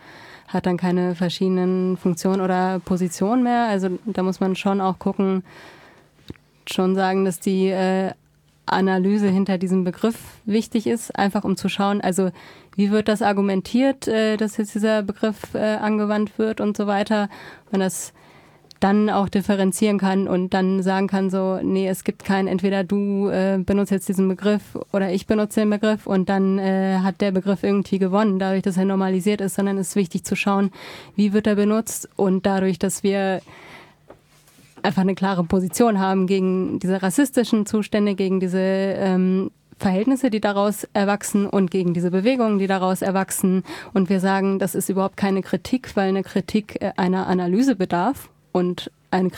hat dann keine verschiedenen Funktionen oder Positionen mehr. Also da muss man schon auch gucken, schon sagen, dass die äh, Analyse hinter diesem Begriff wichtig ist, einfach um zu schauen, also wie wird das argumentiert, äh, dass jetzt dieser Begriff äh, angewandt wird und so weiter. Und das dann auch differenzieren kann und dann sagen kann, so, nee, es gibt kein, entweder du äh, benutzt jetzt diesen Begriff oder ich benutze den Begriff und dann äh, hat der Begriff irgendwie gewonnen, dadurch, dass er normalisiert ist, sondern es ist wichtig zu schauen, wie wird er benutzt und dadurch, dass wir einfach eine klare Position haben gegen diese rassistischen Zustände, gegen diese ähm, Verhältnisse, die daraus erwachsen und gegen diese Bewegungen, die daraus erwachsen. Und wir sagen, das ist überhaupt keine Kritik, weil eine Kritik äh, einer Analyse bedarf und eine,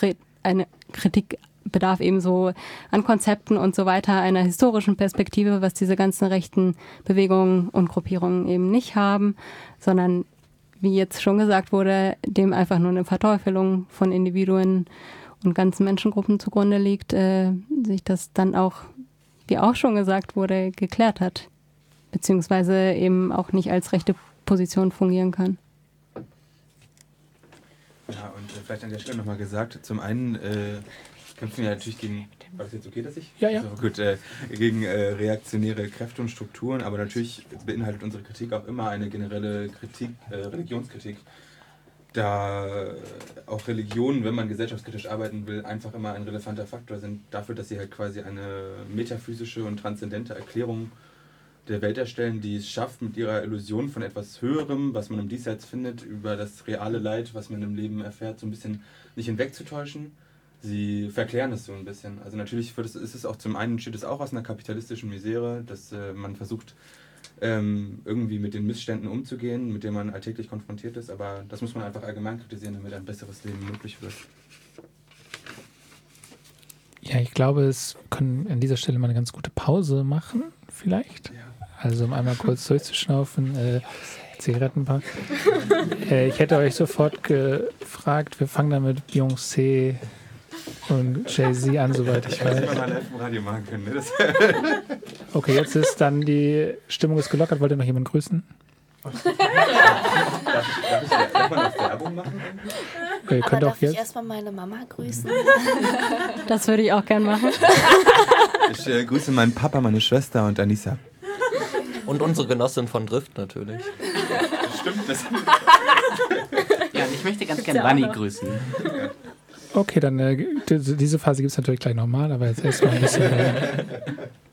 eine Kritik bedarf ebenso an Konzepten und so weiter, einer historischen Perspektive, was diese ganzen rechten Bewegungen und Gruppierungen eben nicht haben, sondern wie jetzt schon gesagt wurde, dem einfach nur eine Verteufelung von Individuen und ganzen Menschengruppen zugrunde liegt, äh, sich das dann auch, wie auch schon gesagt wurde, geklärt hat, beziehungsweise eben auch nicht als rechte Position fungieren kann. Ja, und äh, vielleicht an der Stelle nochmal gesagt, zum einen äh, kämpfen wir natürlich gegen, war das jetzt okay, dass ich? Ja, ja. Also, gut, äh, gegen äh, reaktionäre Kräfte und Strukturen, aber natürlich beinhaltet unsere Kritik auch immer eine generelle Kritik, äh, Religionskritik da auch Religionen, wenn man gesellschaftskritisch arbeiten will, einfach immer ein relevanter Faktor sind dafür, dass sie halt quasi eine metaphysische und transzendente Erklärung der Welt erstellen, die es schafft, mit ihrer Illusion von etwas Höherem, was man im Diesseits findet, über das reale Leid, was man im Leben erfährt, so ein bisschen nicht hinwegzutäuschen. Sie verklären es so ein bisschen. Also natürlich es, ist es auch zum einen steht es auch aus einer kapitalistischen Misere, dass äh, man versucht, ähm, irgendwie mit den Missständen umzugehen, mit denen man alltäglich konfrontiert ist. Aber das muss man einfach allgemein kritisieren, damit ein besseres Leben möglich wird. Ja, ich glaube, es können an dieser Stelle mal eine ganz gute Pause machen, vielleicht. Ja. Also um einmal kurz durchzuschnaufen, äh, Zigarettenpack. äh, ich hätte euch sofort gefragt, wir fangen dann mit Beyoncé und Jay-Z an, soweit ich weiß. Das mal live im Radio machen können. Ne? okay, jetzt ist dann die Stimmung ist gelockert. Wollt ihr noch jemanden grüßen? darf, ich, darf, ich, darf man das Werbung machen? Äh, könnt Aber auch darf jetzt? ich erstmal meine Mama grüßen? Das würde ich auch gern machen. Ich äh, grüße meinen Papa, meine Schwester und Anissa. Und unsere Genossin von Drift natürlich. Stimmt das? Ja, und ich möchte ganz gerne Bunny grüßen. Okay, dann äh, diese Phase gibt es natürlich gleich nochmal, aber jetzt erstmal ein bisschen. Äh,